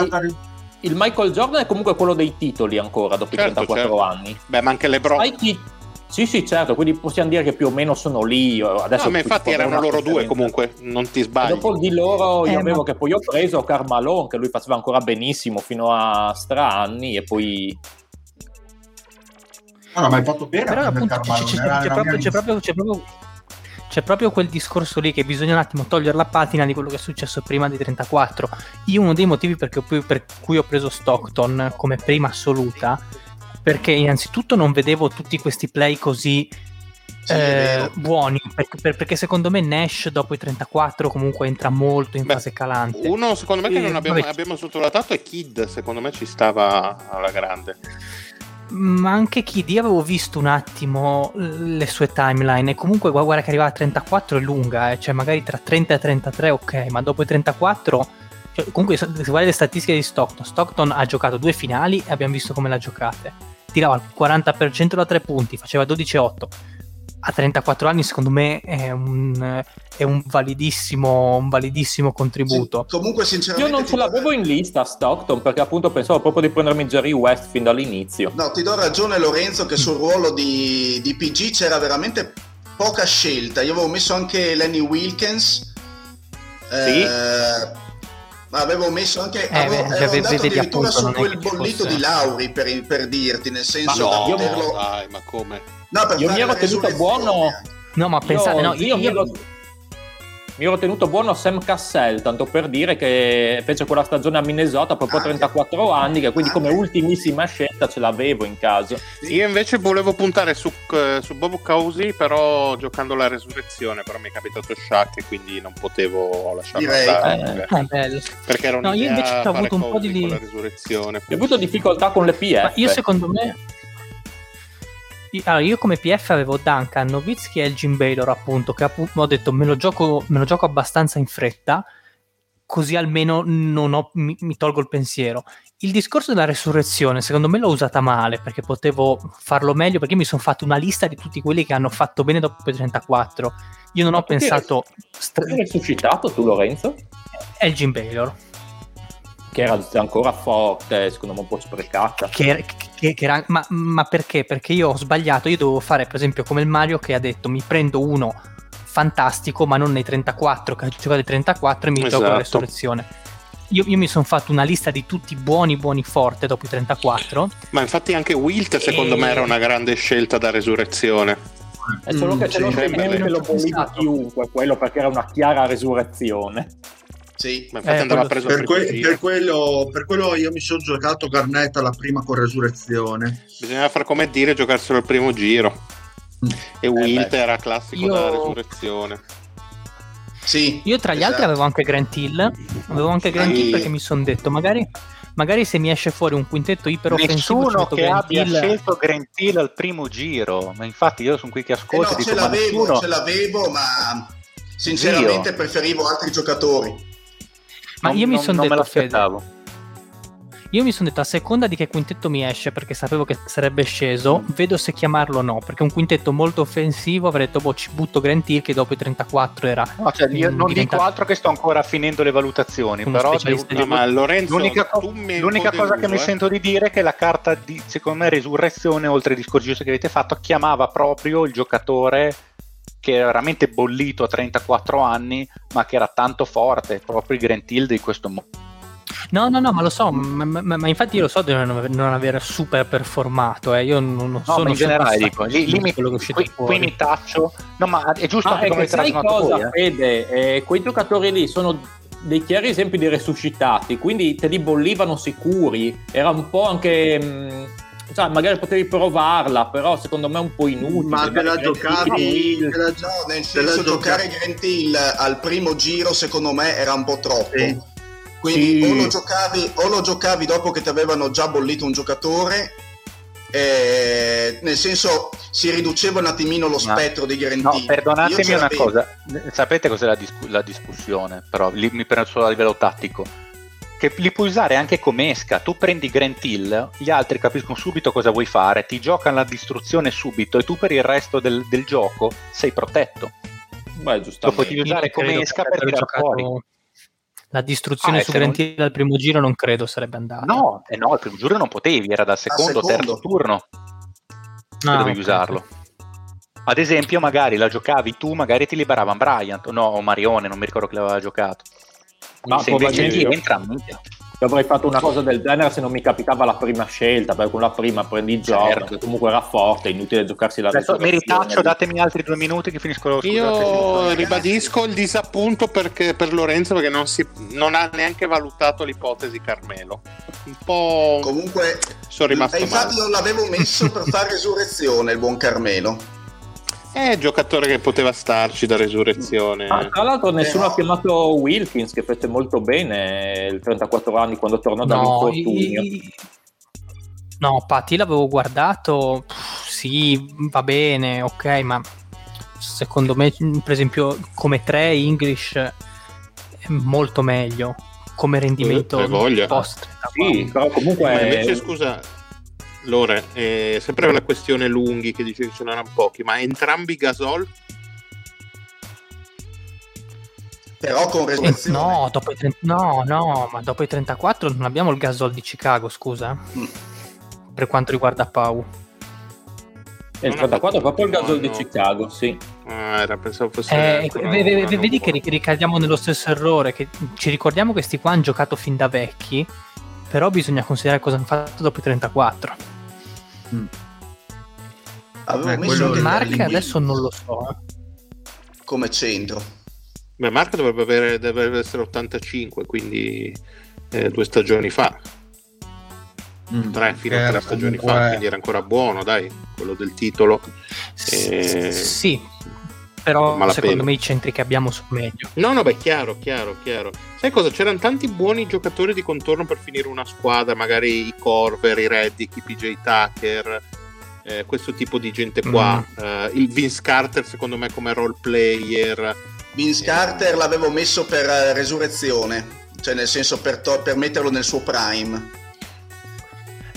il Michael Jordan è comunque quello dei titoli ancora dopo certo, i 34 certo. anni beh ma anche LeBron chi... sì sì certo quindi possiamo dire che più o meno sono lì adesso no, ma infatti erano loro due comunque non ti sbagli e dopo di loro io eh, avevo ma... che poi ho preso Carmalone che lui faceva ancora benissimo fino a stra anni e poi no, no, ma hai fatto bene però appunto c'è, c'è, c'è, proprio, c'è, proprio, c'è proprio quel discorso lì che bisogna un attimo togliere la patina di quello che è successo prima dei 34. Io uno dei motivi per cui ho preso Stockton come prima assoluta, perché innanzitutto non vedevo tutti questi play così sì, eh, buoni, perché, perché, secondo me Nash dopo i 34 comunque entra molto in Beh, fase calante. Uno secondo me che non abbiamo, abbiamo sottovalutato è Kid, secondo me ci stava alla grande ma anche Kid, io avevo visto un attimo le sue timeline e comunque guarda che arriva a 34 è lunga, eh, cioè magari tra 30 e 33 ok, ma dopo i 34, cioè, comunque se guardi le statistiche di Stockton, Stockton ha giocato due finali e abbiamo visto come l'ha giocate, tirava il 40% da tre punti, faceva 12-8, a 34 anni secondo me è un, è un, validissimo, un validissimo contributo. Sì, comunque sinceramente... Io non ce l'avevo in lista Stockton perché appunto pensavo proprio di prendermi Jerry West fin dall'inizio. No, ti do ragione Lorenzo che sul ruolo di, di PG c'era veramente poca scelta. Io avevo messo anche Lenny Wilkins. Sì. Eh, avevo messo anche eh, avevo, beh, avevo andato addirittura appunto, su quel bollito fosse... di Lauri per, per, dirti nel senso ma no, da poterlo... dai ma come No, per io mi ero tenuto buono. No, ma pensate, io, no, io, io, mi ero mi ero tenuto buono Sam Cassell, tanto per dire che fece quella stagione a Minnesota proprio a 34 anni, che quindi come ultimissima scelta ce l'avevo in caso. Io invece volevo puntare su, eh, su Bob Cousy, però giocando la resurrezione, però mi è capitato Shaq e quindi non potevo lasciarlo Direi. andare. Eh, eh, perché era no, io invece ho avuto un po' di... la resurrezione. Ho avuto difficoltà con le PF. Ma io secondo me allora, io come PF avevo Duncan, Novitsky e Elgin Baylor, appunto, che appunto, ho detto me lo, gioco, me lo gioco abbastanza in fretta, così almeno ho, mi, mi, tolgo il pensiero. Il discorso della resurrezione, secondo me l'ho usata male, perché potevo farlo meglio, perché mi sono fatto una lista di tutti quelli che hanno fatto bene dopo i 34. Io non Ma ho pensato... Stra- hai resuscitato tu, Lorenzo? Elgin Baylor che era ancora forte, secondo me un po' sprecata. Che, che, che era, ma, ma, perché? Perché io ho sbagliato, io dovevo fare per esempio come il Mario che ha detto mi prendo uno fantastico ma non nei 34, che ha giocato i 34 e mi esatto. gioco la resurrezione. Io, io, mi sono fatto una lista di tutti buoni, buoni, forte dopo i 34. Ma infatti anche Wilt secondo e... me era una grande scelta da resurrezione. È solo che mm, se lo bene lo chiunque, quello perché era una chiara resurrezione. Sì, ma infatti eh, andava preso per, que- per, quello, per quello io mi sono giocato Garnett alla prima con resurrezione. Bisognava fare come dire giocarselo al primo giro. Mm. E eh Wilt era classico io... da resurrezione. Sì, Io tra gli esatto. altri avevo anche Grant Hill, avevo anche Grant Sì. Hill perché mi sono detto magari, magari se mi esce fuori un quintetto iperoffensivo Nessuno che Grant abbia Hill. scelto Grant Hill al primo giro, ma infatti io sono qui che Eh ascolto no, e dico ce l'avevo, nessuno... ce l'avevo, ma sinceramente preferivo altri giocatori. Ma non- io mi sono non me detto, Fede, io mi sono detto a seconda di che quintetto mi esce perché sapevo che sarebbe sceso, vedo se chiamarlo o no, perché un quintetto molto offensivo avrei detto boh ci butto Grant Hill che dopo i 34 era No, cioè, io Mm, non diventa- dico altro che sto ancora finendo le valutazioni, però devo- di- No, ma Lorenzo, l'unica, co- mi l'unica cosa che mi deluso, eh. sento di dire è che la carta di, secondo me, Resurrezione, oltre ai discorsi giusti che avete fatto, chiamava proprio il giocatore che era veramente bollito a 34 anni, ma che era tanto forte, proprio il Grant Hill di questo mondo. No, no, no, ma lo so, ma, ma- ma infatti io lo so di non, aver- non aver super performato, eh. io non, non No, sono in generale dico, lì, lì mi, quello che qui, qui mi taccio. No, ma è giusto Ah, anche è come che sai cosa, voi, eh. Fede? Eh, quei giocatori lì sono dei chiari esempi di resuscitati, quindi te li bollivano sicuri. Era un po' anche... mh, sai, magari potevi provarla, però secondo me è un po' inutile. Ma te la giocavi? Te la- No, nel te la senso gioca- giocare Grant Hill al primo giro secondo me era un po' troppo. Sì. Quindi Sì. o, lo giocavi, o lo giocavi dopo che ti avevano già bollito un giocatore, eh, nel senso si riduceva un attimino lo Ma- spettro di Grant No, Hill. Io perdonatemi una cosa, sapete cos'è la, discu- la discussione? Però lì mi prendo solo a livello tattico. Che li puoi usare anche come esca. Tu prendi Grant Hill, gli altri capiscono subito cosa vuoi fare, ti giocano la distruzione subito e tu per il resto del, del gioco sei protetto. Beh, Lo potevi usare come esca che per tirare fuori. La distruzione Ah, su Grant Hill al primo giro non credo sarebbe andata. No, eh no, il primo giro non potevi, era dal secondo o terzo turno che Ah, dovevi ok. usarlo. Ad esempio, magari la giocavi tu, magari ti liberavan Bryant, o no, o Marione, non mi ricordo chi l'aveva giocato. Ma se invece ti entra, minchia. Io avrei fatto una cosa del genere se non mi capitava la prima scelta, perché con la prima prendi Jordan, Certo. che comunque era forte, è inutile giocarsi la Adesso mi ritaccio, datemi altri due minuti che finisco scusate, Io ribadisco il disappunto perché, per Lorenzo perché non, si, non ha neanche valutato l'ipotesi Carmelo. Un po' Comunque, sono rimasto infatti male. non l'avevo messo per fare resurrezione il buon Carmelo. È un giocatore che poteva starci da resurrezione. Ah, tra l'altro nessuno Però- ha chiamato Wilkins che fece molto bene il 34 anni quando tornò No, dall'infortunio. i- no, Patti l'avevo guardato, pff, sì, va bene, ok, ma secondo me, per esempio, come 3 English è molto meglio come rendimento Eh, post. Sì, però comunque Ma invece, scusa, Lore, è sempre una questione lunghi che dice che ce n'erano pochi, ma entrambi Gasol? Però con Eh, resurrezione. No, dopo i 30 no, no, ma dopo i 34 non abbiamo il gasol di Chicago, scusa. Mm. Per quanto riguarda Pau. E il 34 è proprio il gasol di No, no. Chicago, sì. Ah, era, pensavo fosse. Eh, vedi che ricadiamo nello stesso errore, che ci ricordiamo che sti qua hanno giocato fin da vecchi, però bisogna considerare cosa hanno fatto dopo i 34. Avevo Eh, messo Darling adesso non lo so. eh. come centro. Beh, Marco dovrebbe, avere, deve essere 85, quindi eh, due stagioni fa, Mm. tre fino a tre stagioni fa, comunque- quindi era ancora buono, dai, quello del titolo. S- Eh, Sì, però malapena. secondo me i centri che abbiamo sono meglio. No, no, beh, chiaro, chiaro, chiaro. Sai cosa? C'erano tanti buoni giocatori di contorno per finire una squadra, magari i Corver, i Reddick, i PJ Tucker, eh, questo tipo di gente qua. Eh, il Vince Carter, secondo me, come role player. Vince Eh. Carter l'avevo messo per eh, resurrezione, cioè nel senso per, to- per metterlo nel suo prime.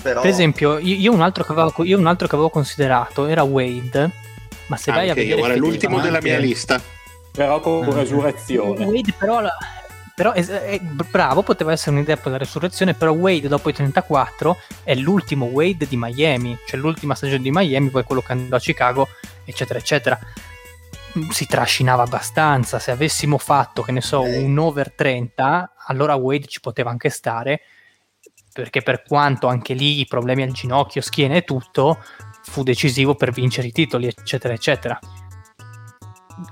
Però Per esempio, io, io un altro che avevo, io un altro che avevo considerato era Wade, ma se vai a io, vedere... guarda, è l'ultimo della mia lista. Però con Ah. resurrezione. Wade però, la- però es- è bravo, poteva essere un'idea per la resurrezione, però Wade dopo i 34 è l'ultimo Wade di Miami, cioè l'ultima stagione di Miami, poi quello che andò a Chicago, eccetera, eccetera. Mm, Si trascinava abbastanza, se avessimo fatto, che ne so, un over 30, allora Wade ci poteva anche stare, perché per quanto anche lì i problemi al ginocchio, schiena e tutto, fu decisivo per vincere i titoli, eccetera, eccetera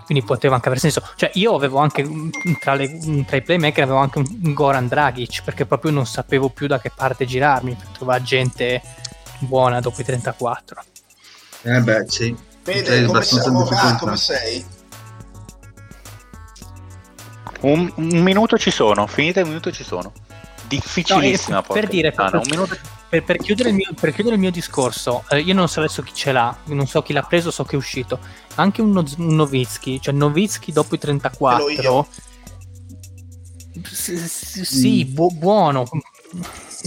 quindi poteva anche aver senso. Cioè, io avevo anche mm, tra, le- tra i playmaker avevo anche un Goran Dragic perché proprio non sapevo più da che parte girarmi per trovare gente buona dopo i 34. Eh beh, sì. Vede come abbastanza sei, ah, come sei? Un, un minuto ci sono, finita il minuto ci sono. Difficilissima No, eh, poi. per dire, Ah, no, per- un minuto Per, per chiudere il mio, per chiudere il mio discorso, eh, io non so adesso chi ce l'ha, non so chi l'ha preso, so che è uscito. Anche un, No- un Novitsky, cioè Novitsky dopo i 34. Ce l'ho io. S- s- sì, bu- buono.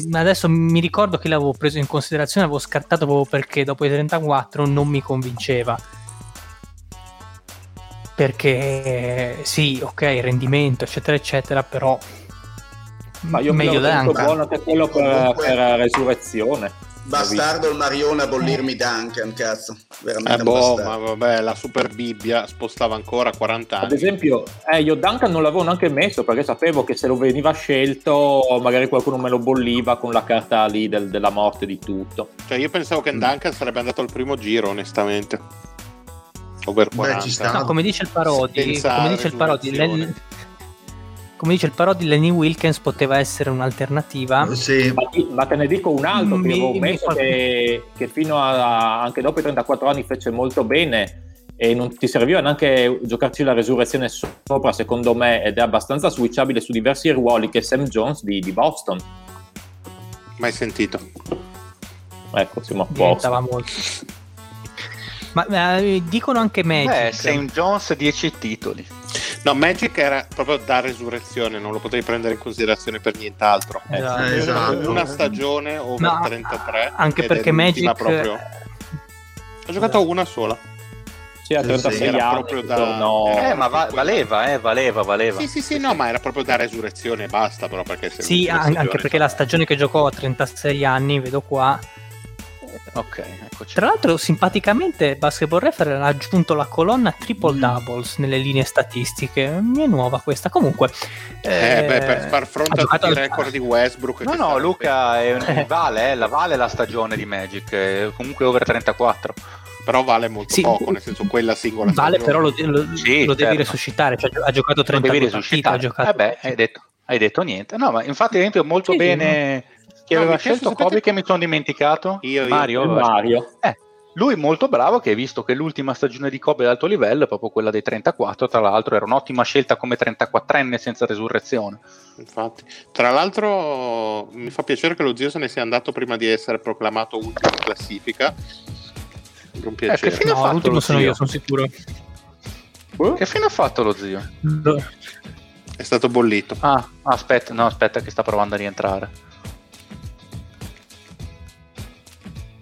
Ma Adesso mi ricordo che l'avevo preso in considerazione, avevo scartato proprio perché dopo i 34 non mi convinceva. Perché sì, ok, rendimento, eccetera, eccetera, però Ma io meglio Duncan. buono che quello per, Comunque- per resurrezione. Bastardo il Marione a bollirmi Duncan, cazzo. Veramente Eh boh, bastardo. ma vabbè, la Super Bibbia spostava ancora 40 Ad anni. esempio, eh, io Duncan non l'avevo neanche messo perché sapevo che se lo veniva scelto magari qualcuno me lo bolliva con la carta lì del- della morte di tutto. Cioè, io pensavo che Duncan sarebbe andato al primo giro, onestamente. Over 40. ci sta. No, come dice il Parodi, come dice il Parodi, resurrezione. Come dice il Parodi, Lenny Wilkins poteva essere un'alternativa. Sì, Ma, ti- ma te ne dico un altro che Mi- avevo mi messo fa- che, che fino a anche dopo i 34 anni fece molto bene e non ti serviva neanche giocarci la resurrezione sopra secondo me ed è abbastanza switchabile su diversi ruoli che Sam Jones di, di Boston. Mai sentito. Ecco, siamo a posto. diventava molto. Ma eh, dicono anche Magic. Eh, St. Jones 10 titoli. No, Magic era proprio da resurrezione, non lo potevi prendere in considerazione per nient'altro. Esatto. Eh, esatto. Una stagione over Ma 33. anche perché Magic proprio. Ho giocato una sola. Sì, a Sì, 36 era anni. proprio da- tornò- Eh, ma va- valeva, eh, valeva, valeva. Sì, sì, sì, no, ma era proprio da resurrezione e basta, però perché se Sì, an- anche perché la stagione che giocò a 36 anni, vedo qua. Ok, eccoci. Tra l'altro, simpaticamente, Basketball Reference ha aggiunto la colonna triple Mm. doubles nelle linee statistiche. Mi è nuova questa. Comunque, Eh, beh, per far fronte a tutti i al- record di Westbrook. No, no, Luca è un- Eh. vale, eh, la vale la stagione di Magic, eh, comunque over 34. Però vale molto Sì. poco, nel senso quella singola vale, stagione. però lo, lo- Sì, lo devi certo. resuscitare. Cioè, ha giocato Lo 32 devi partite. risuscitare. Ha giocato... Eh beh, hai detto, hai detto niente. No, ma infatti, ad esempio, molto Sì, sì, bene chi No, aveva scelto sapete- Kobe che mi sono dimenticato. Io, io. Mario. Aveva- Mario. Eh, lui molto bravo che hai visto che l'ultima stagione di Kobe ad alto livello è proprio quella dei 34, tra l'altro era un'ottima scelta come 34enne senza resurrezione. Infatti, tra l'altro mi fa piacere che lo zio se ne sia andato prima di essere proclamato ultimo in classifica. Un che piacere. fine ha No, fatto l'ultimo lo sono zio? io, sono sicuro. Che fine ha fatto lo zio? Lo- È stato bollito. Ah, aspetta, no, aspetta che sta provando a rientrare.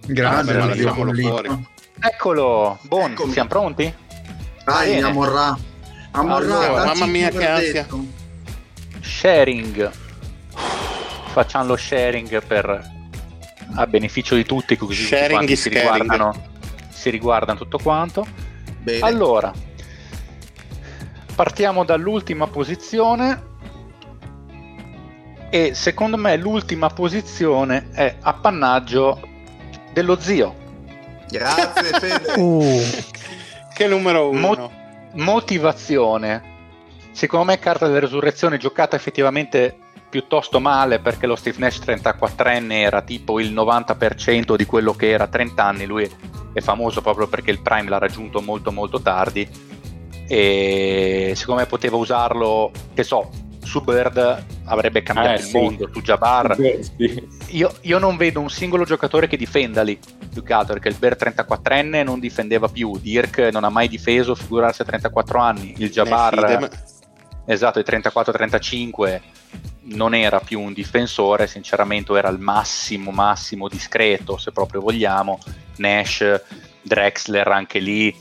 Grande Ah, lasciamolo fuori. Eccolo, Bon, Eccomi. siamo pronti? Dai, Bene. Amorra. Amorra, Allora, mamma mia, che ansia. Sharing. Facciamo lo sharing per a beneficio di tutti, così tutti Sharing quanti is si riguardano, si riguardano tutto quanto. Bene. Allora, partiamo dall'ultima posizione. E secondo me l'ultima posizione è appannaggio dello zio. Grazie Fede. Uh, Che numero uno. Mo- motivazione. Secondo me carta della resurrezione giocata effettivamente piuttosto male perché lo Steve Nash 34enne era tipo il 90% di quello che era a 30 anni, lui è famoso proprio perché il prime l'ha raggiunto molto molto tardi e secondo me poteva usarlo, che so, su Bird avrebbe cambiato Eh, il sì. mondo, su Jabbar Sì. io, io non vedo un singolo giocatore che difenda lì più che altro perché il Bear 34enne non difendeva più Dirk non ha mai difeso figurarsi a 34 anni il Jabbar Nefidem. esatto il 34-35 non era più un difensore sinceramente era il massimo massimo discreto se proprio vogliamo Nash Drexler anche lì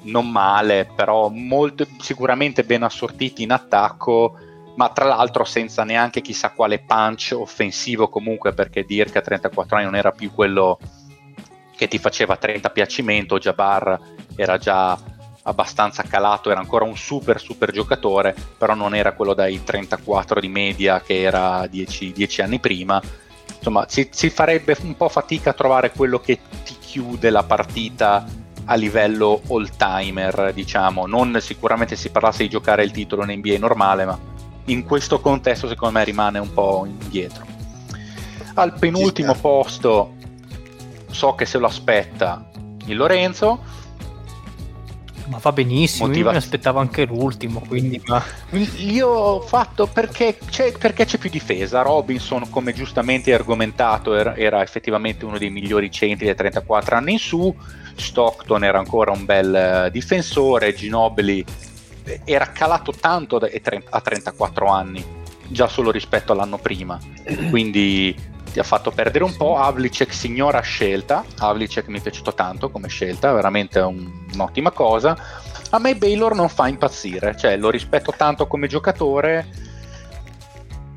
non male però molto, sicuramente ben assortiti in attacco ma tra l'altro senza neanche chissà quale punch offensivo comunque perché Dirk a 34 anni non era più quello che ti faceva 30 piacimento, Jabbar era già abbastanza calato, era ancora un super super giocatore, però non era quello dai 34 di media che era 10, 10 anni prima. Insomma, si, si farebbe un po' fatica a trovare quello che ti chiude la partita a livello all timer, diciamo. Non sicuramente si parlasse di giocare il titolo in NBA normale, ma in questo contesto secondo me rimane un po' indietro. Al penultimo sta. posto so che se lo aspetta il Lorenzo. Ma va benissimo, io Motiva- mi aspettavo anche l'ultimo, quindi ma... Io ho fatto perché c'è, perché c'è più difesa. Robinson, come giustamente argomentato, era, era effettivamente uno dei migliori centri dei 34 anni in su. Stockton era ancora un bel eh, difensore. Ginobili era calato tanto a 34 anni, già solo rispetto all'anno prima. Quindi ti ha fatto perdere un po'. Havlicek signora scelta. Havlicek mi è piaciuto tanto come scelta, veramente un- un'ottima cosa. A me Baylor non fa impazzire, cioè lo rispetto tanto come giocatore,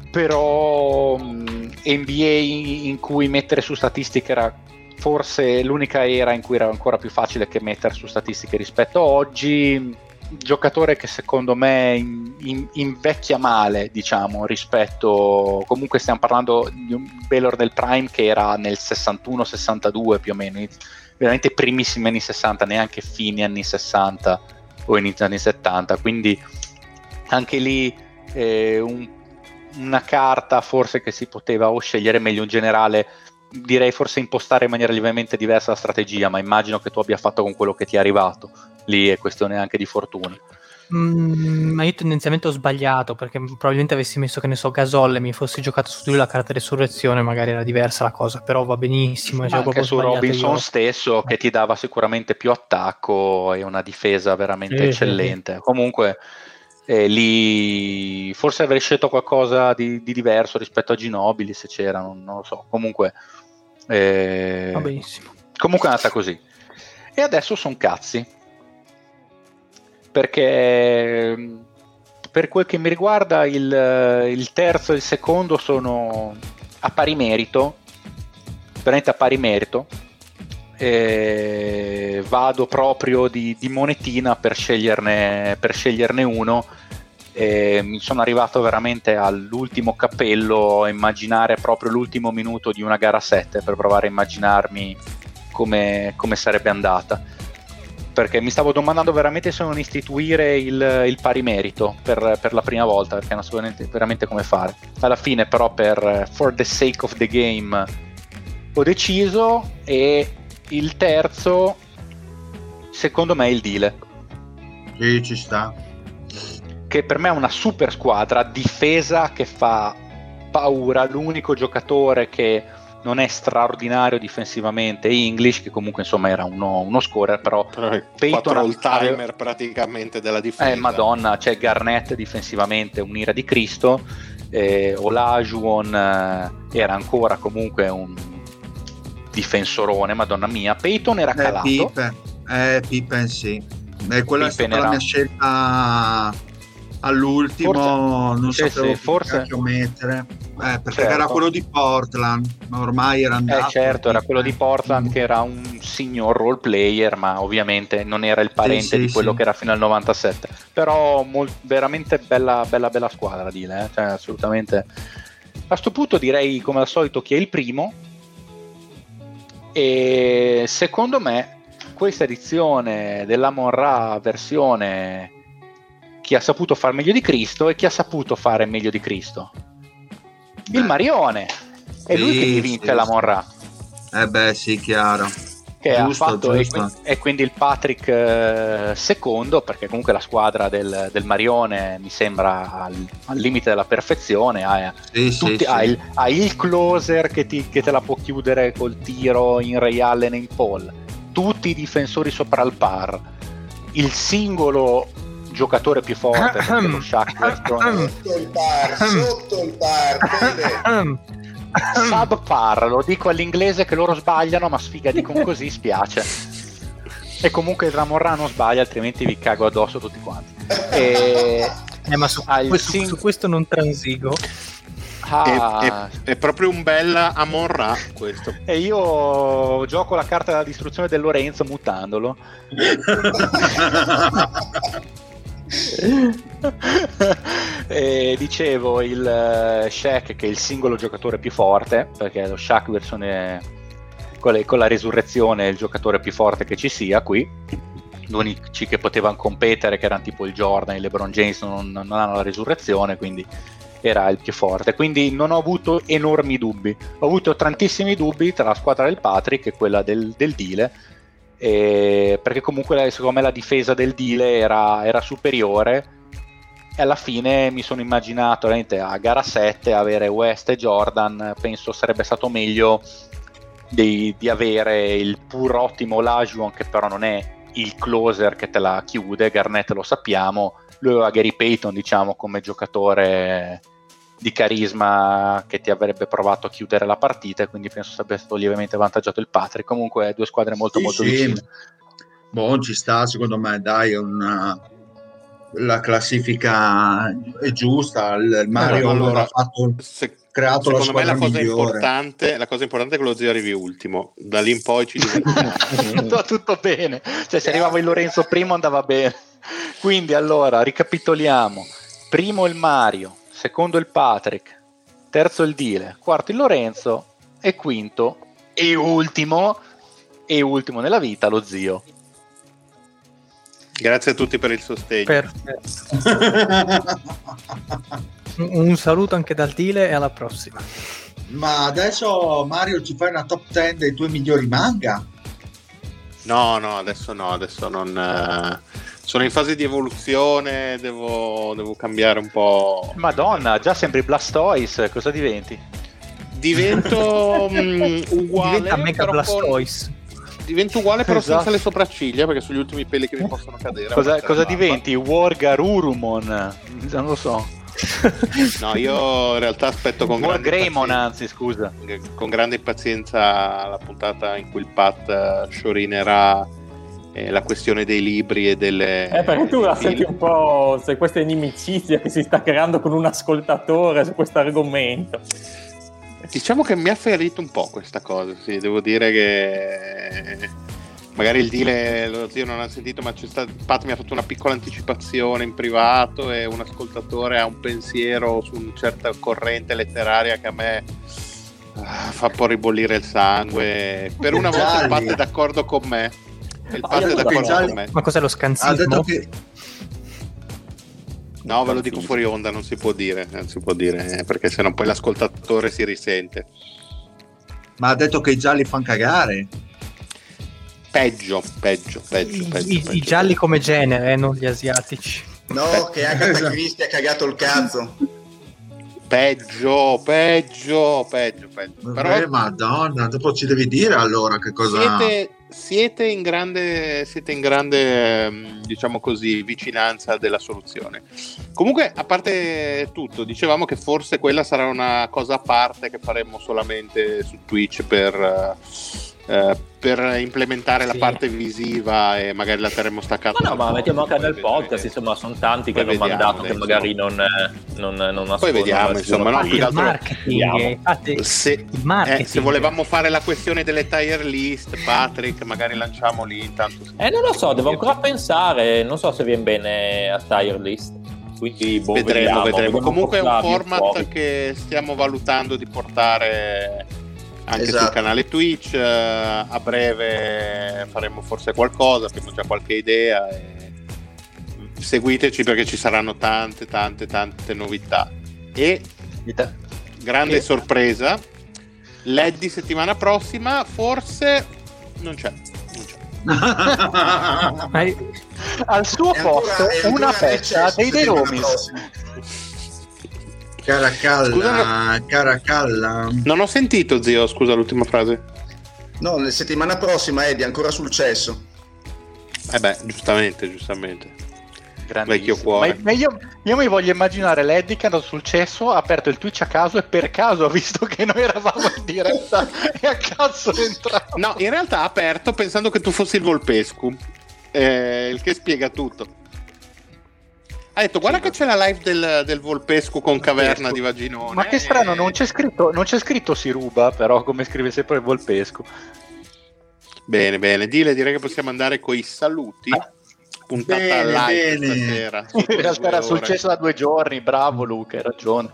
però NBA in cui mettere su statistiche era forse l'unica era in cui era ancora più facile che mettere su statistiche rispetto a oggi. Giocatore che secondo me in- in- invecchia male, diciamo, rispetto. Comunque, stiamo parlando di un Baylor del Prime che era nel 61-62 più o meno, veramente primissimi anni 60, neanche fini anni 60 o inizio anni 70. Quindi, anche lì eh, un- una carta forse che si poteva o scegliere meglio in generale direi forse impostare in maniera lievemente diversa la strategia ma immagino che tu abbia fatto con quello che ti è arrivato lì è questione anche di fortuna Mm, ma io tendenzialmente ho sbagliato perché probabilmente avessi messo che ne so Gasol e mi fossi giocato su di lui la carta resurrezione magari era diversa la cosa però va benissimo cioè, anche su Robinson io. stesso che ti dava sicuramente più attacco e una difesa veramente Sì, sì, eccellente comunque eh, lì forse avrei scelto qualcosa di, di diverso rispetto a Ginobili se c'era non, non lo so comunque eh, va benissimo Comunque è andata così. E adesso sono cazzi. Perché per quel che mi riguarda il, il terzo e il secondo sono a pari merito. Veramente a pari merito. E vado proprio di, di monetina per sceglierne, per sceglierne uno. E mi sono arrivato veramente all'ultimo cappello a immaginare proprio l'ultimo minuto di una gara 7 per provare a immaginarmi come, come sarebbe andata. Perché mi stavo domandando veramente se non istituire il, il pari merito per, per la prima volta, perché non so veramente, come fare. Alla fine, però, per For the sake of the game, ho deciso. E il terzo, secondo me, è il Dile Sì, ci sta. che per me è una super squadra, difesa che fa paura, l'unico giocatore che non è straordinario difensivamente è English, che comunque insomma era uno, uno scorer, però Però è Peyton all timer praticamente della difesa. eh, madonna, c'è Garnett difensivamente, un'ira di Cristo, eh, Olajuwon eh, era ancora comunque un difensorone, madonna mia, Peyton era Eh, calato, Pippen, eh, Pippen sì. Eh, quella è Pippen stata era- la mia scelta all'ultimo, Forse- non sì, sapevo sì, che forse- cacchio mettere. Eh, perché Certo. era quello di Portland, ma ormai era andato. Eh certo, era quello di. Portland che era un signor role player, ma ovviamente non era il parente Sì, di quello che era fino al 97. Però mol- veramente bella, bella, bella squadra, Dile, eh? cioè, assolutamente. A sto punto direi come al solito chi è il primo. E secondo me questa edizione della Monra versione chi ha saputo fare meglio di Cristo e chi ha saputo fare meglio di Cristo. Il. Marione. È lui Sì, che ti vince sì, la. Monra. Eh beh, sì, chiaro. che Giusto, ha fatto e, quindi, e quindi il Patrick eh, secondo perché comunque la squadra del, del Marione mi sembra al, al limite della perfezione ha, Sì, sì, tutti- ha il, ha il closer che, ti- che te la può chiudere col tiro in Ray Allen e in Paul tutti i difensori sopra il par il singolo giocatore più forte perché lo Shaq Weston Sotto il bar, sotto il vede? subpar lo dico all'inglese che loro sbagliano ma sfiga dicono così spiace. E comunque il Ramorra non sbaglia altrimenti vi cago addosso tutti quanti. E Eh, ma su, questo, sing- su questo non transigo. Ah, È, è proprio un bel Amon Ra questo. e io gioco la carta della distruzione del Lorenzo mutandolo e dicevo il eh, Shaq che è il singolo giocatore più forte perché lo Shaq versione con, le- con la resurrezione è il giocatore più forte che ci sia qui. Gli unici che potevano competere che erano tipo il Jordan e il LeBron James non, non hanno la resurrezione quindi era il più forte. Quindi non ho avuto enormi dubbi. Ho avuto tantissimi dubbi tra la squadra del Patrick e quella del, del Dile eh, perché comunque secondo me la difesa del Dile era, era superiore. E alla fine mi sono immaginato a gara 7 avere West e Jordan penso sarebbe stato meglio di, di avere il pur ottimo Lajuan che però non è il closer che te la chiude Garnett lo sappiamo. Lui aveva Gary Payton diciamo come giocatore di carisma che ti avrebbe provato a chiudere la partita quindi penso sarebbe stato lievemente avvantaggiato il Patrick comunque due squadre molto Sì, molto sì. vicine Boh, ci sta, secondo me, dai, una... la classifica è giusta. Il il Mario allora, ha fatto, Se- creato la secondo me la cosa, migliore. importante, la cosa importante è che lo zio arrivi ultimo. Da lì in poi ci divertiamo. tutto, tutto bene. Cioè, se arrivava il Lorenzo primo andava bene. Quindi, allora, ricapitoliamo. Primo il Mario, secondo il Patrick, terzo il Dile, quarto il Lorenzo e quinto e ultimo e ultimo nella vita lo zio. Grazie a tutti per il sostegno. Perfetto. Un saluto anche dal Dile e alla prossima. Ma adesso Mario ci fai una top 10 dei tuoi migliori manga? No, no, adesso no, adesso non... eh, sono in fase di evoluzione, devo, devo cambiare un po'. Madonna, già sembri Blastoise, cosa diventi? Divento mm, uguale, Diventa Mega però con- Blastoise. divento uguale però Esatto. senza le sopracciglia perché sono gli ultimi peli che mi possono cadere. Cosa, Avanti cosa diventi? Wargarurumon? Non lo so. No, io in realtà aspetto con grande Wargreymon, pazienza- anzi, scusa. con grande pazienza la puntata in cui il Pat eh, sciorinerà eh, la questione dei libri e delle... Eh, perché tu la senti un po' se questa inimicizia che si sta creando con un ascoltatore su questo argomento. Diciamo che mi ha ferito un po' questa cosa, sì, devo dire che magari il deal lo zio non ha sentito, ma c'è stato, Pat mi ha fatto una piccola anticipazione in privato e un ascoltatore ha un pensiero su una certa corrente letteraria che a me ah, fa un po' ribollire il sangue. Per una volta Pat è d'accordo con me. È già- con me. Ma cos'è lo detto che No, ve lo dico fuori onda, non si può dire, non si può dire, eh, perché sennò poi l'ascoltatore si risente. ma ha detto che i gialli fanno cagare. Peggio, peggio, peggio, I, peggio, i- peggio. i gialli come genere, eh, non gli asiatici. No, che Agatha Esatto. Christie ha cagato il cazzo. Peggio, peggio, peggio, peggio. Però Eh, madonna, dopo ci devi dire allora che cosa... siete, siete in grande, siete in grande, ehm, diciamo così, vicinanza della soluzione. Comunque, a parte tutto, dicevamo che forse quella sarà una cosa a parte che faremo solamente su Twitch per, eh, per implementare la Sì. parte visiva e magari la terremo staccata. Ma no, ma mettiamo anche nel poi podcast, insomma, sono tanti che Poi hanno vediamo, mandato che magari non, eh, non, non ascoltano vediamo, la insomma, no, più altro- marketing, eh, infatti, Se, il marketing. eh, se volevamo fare la questione delle tier list, Patrick, magari lanciamo lì intanto. Eh, non lo so, devo ancora pensare, non so se viene bene a tier list. Quindi boh, vedremo, vediamo, vedremo. Comunque è un format fuori. che stiamo valutando di portare anche Esatto. sul canale Twitch. eh, A breve faremo forse qualcosa, abbiamo già qualche idea. e Seguiteci perché ci saranno tante, tante, tante novità. E grande Che- sorpresa, l'Eddy settimana prossima forse non c'è. Non c'è. Al suo posto ancora una cesso dei Deromis. Caracalla, Scusa, caracalla. Non ho sentito, zio, scusa l'ultima frase. No, la settimana prossima, Eddie, ancora sul cesso. Eh beh, giustamente, giustamente. Vecchio cuore. Ma, io, io mi voglio immaginare l'Eddie che è andato sul cesso, ha aperto il Twitch a caso e per caso ha visto che noi eravamo in diretta e a caso è entrato. No, in realtà ha aperto pensando che tu fossi il Volpescu, eh, il che spiega tutto. Ha detto, guarda che c'è la live del, del Volpescu con Caverna di Vaginone. Ma che strano, e- non c'è scritto, non c'è scritto si ruba, però come scrive sempre il Volpesco. Bene, bene. Dile, direi che possiamo andare con i saluti. Puntata Bene, live bene. stasera. In realtà era successo da due giorni, bravo Luca, hai ragione.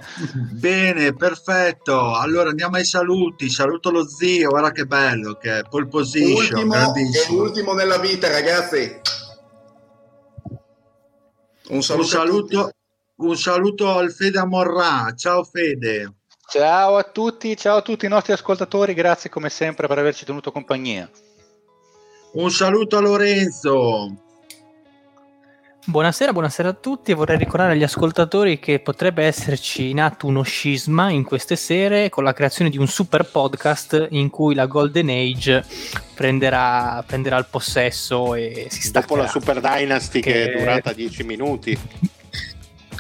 Bene, perfetto. Allora andiamo ai saluti. Saluto lo zio, guarda che bello, che è pole position, Ultimo, è l'ultimo nella vita, ragazzi. Un saluto, Un saluto, un saluto al Fede Amorrà. Ciao Fede. Ciao a tutti, ciao a tutti i nostri ascoltatori, grazie come sempre per averci tenuto compagnia. Un saluto a Lorenzo. Buonasera, buonasera a tutti. Vorrei ricordare agli ascoltatori che potrebbe esserci in atto uno scisma in queste sere con la creazione di un super podcast in cui la Golden Age prenderà, prenderà il possesso e si staccherà. Dopo la Super Dynasty che, Che- è durata 10 minuti.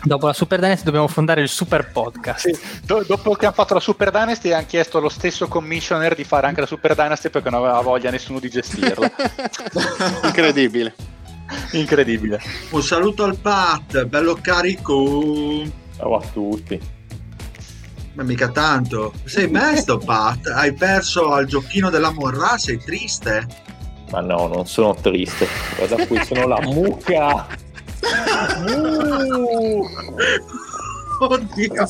Dopo la Super Dynasty dobbiamo fondare il super podcast. Sì, do- dopo che hanno fatto la Super Dynasty hanno chiesto allo stesso commissioner di fare anche la Super Dynasty perché non aveva voglia nessuno di gestirla. Incredibile. Incredibile. Un saluto al Pat, bello carico. Ciao a tutti. Ma mica tanto. Sei mesto, Pat. Hai perso al giochino della Morra, sei triste. Ma no, non sono triste. Guarda qui, sono la mucca. Uh, Oddio.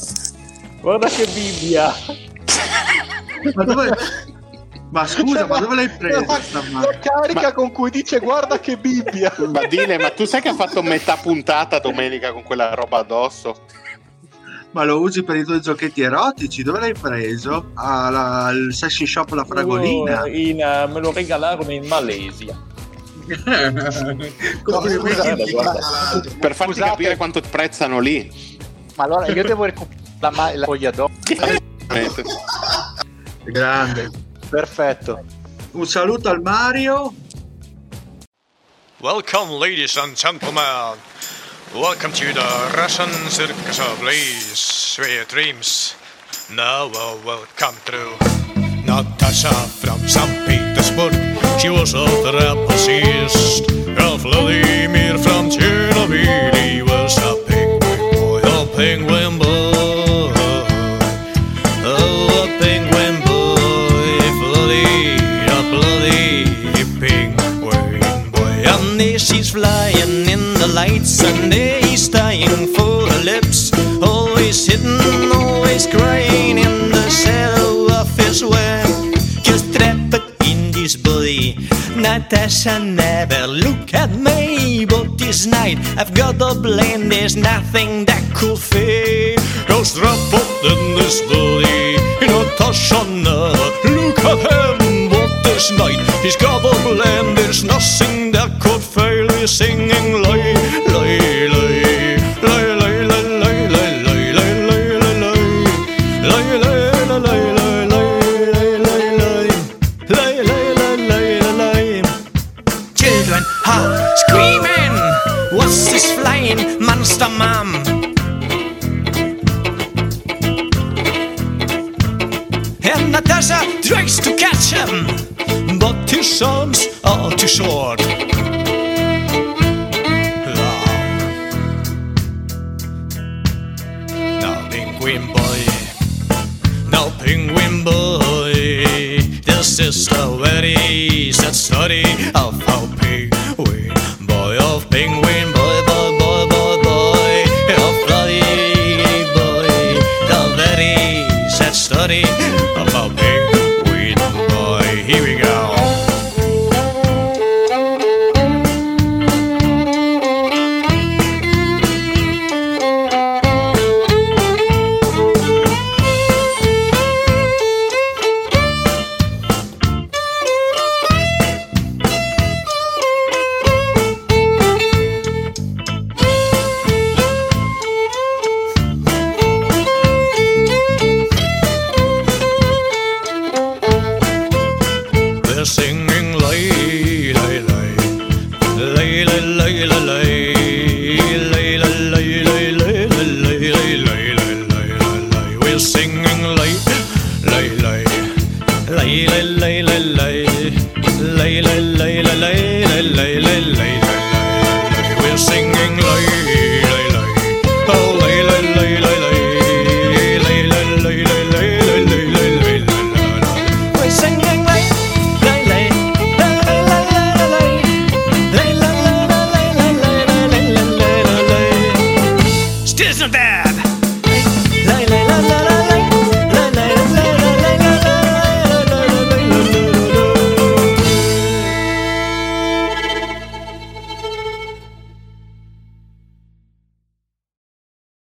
guarda che Bibbia. Ma dove... Ma scusa, ma dove l'hai presa La, stamattina? la carica con cui dice guarda che Bibbia. Ma Dile, ma tu sai che ha fatto metà puntata domenica con quella roba addosso? Ma lo usi per i tuoi giochetti erotici? Dove l'hai preso? Alla- al sexy shop La Fragolina? Oh, in, eh, me lo regalarono in Malesia. Complimenti. guarda, guarda. Per farti Scusate. capire quanto prezzano lì. Ma allora io devo recuperare la, ma- la foglia d'oro. Grande. Perfetto. Un saluto al Mario. Welcome, ladies and gentlemen. Welcome to the Russian Circus of Blaze, Sweet Dreams. Now, uh, will come true. Natasha from St. Petersburg. She was a trapezist. And Vladimir from Chernobyl. The he's dying for her lips. Always hidden, always crying in the shadow of his web. Just trapped in this body. Natasha never look at me, but this night I've got a blame. There's nothing that could fail. Cause trapped in this body. Natasha never look at him, but this night he's got a blame. There's nothing that could fail. He's singing lay, songs are too short.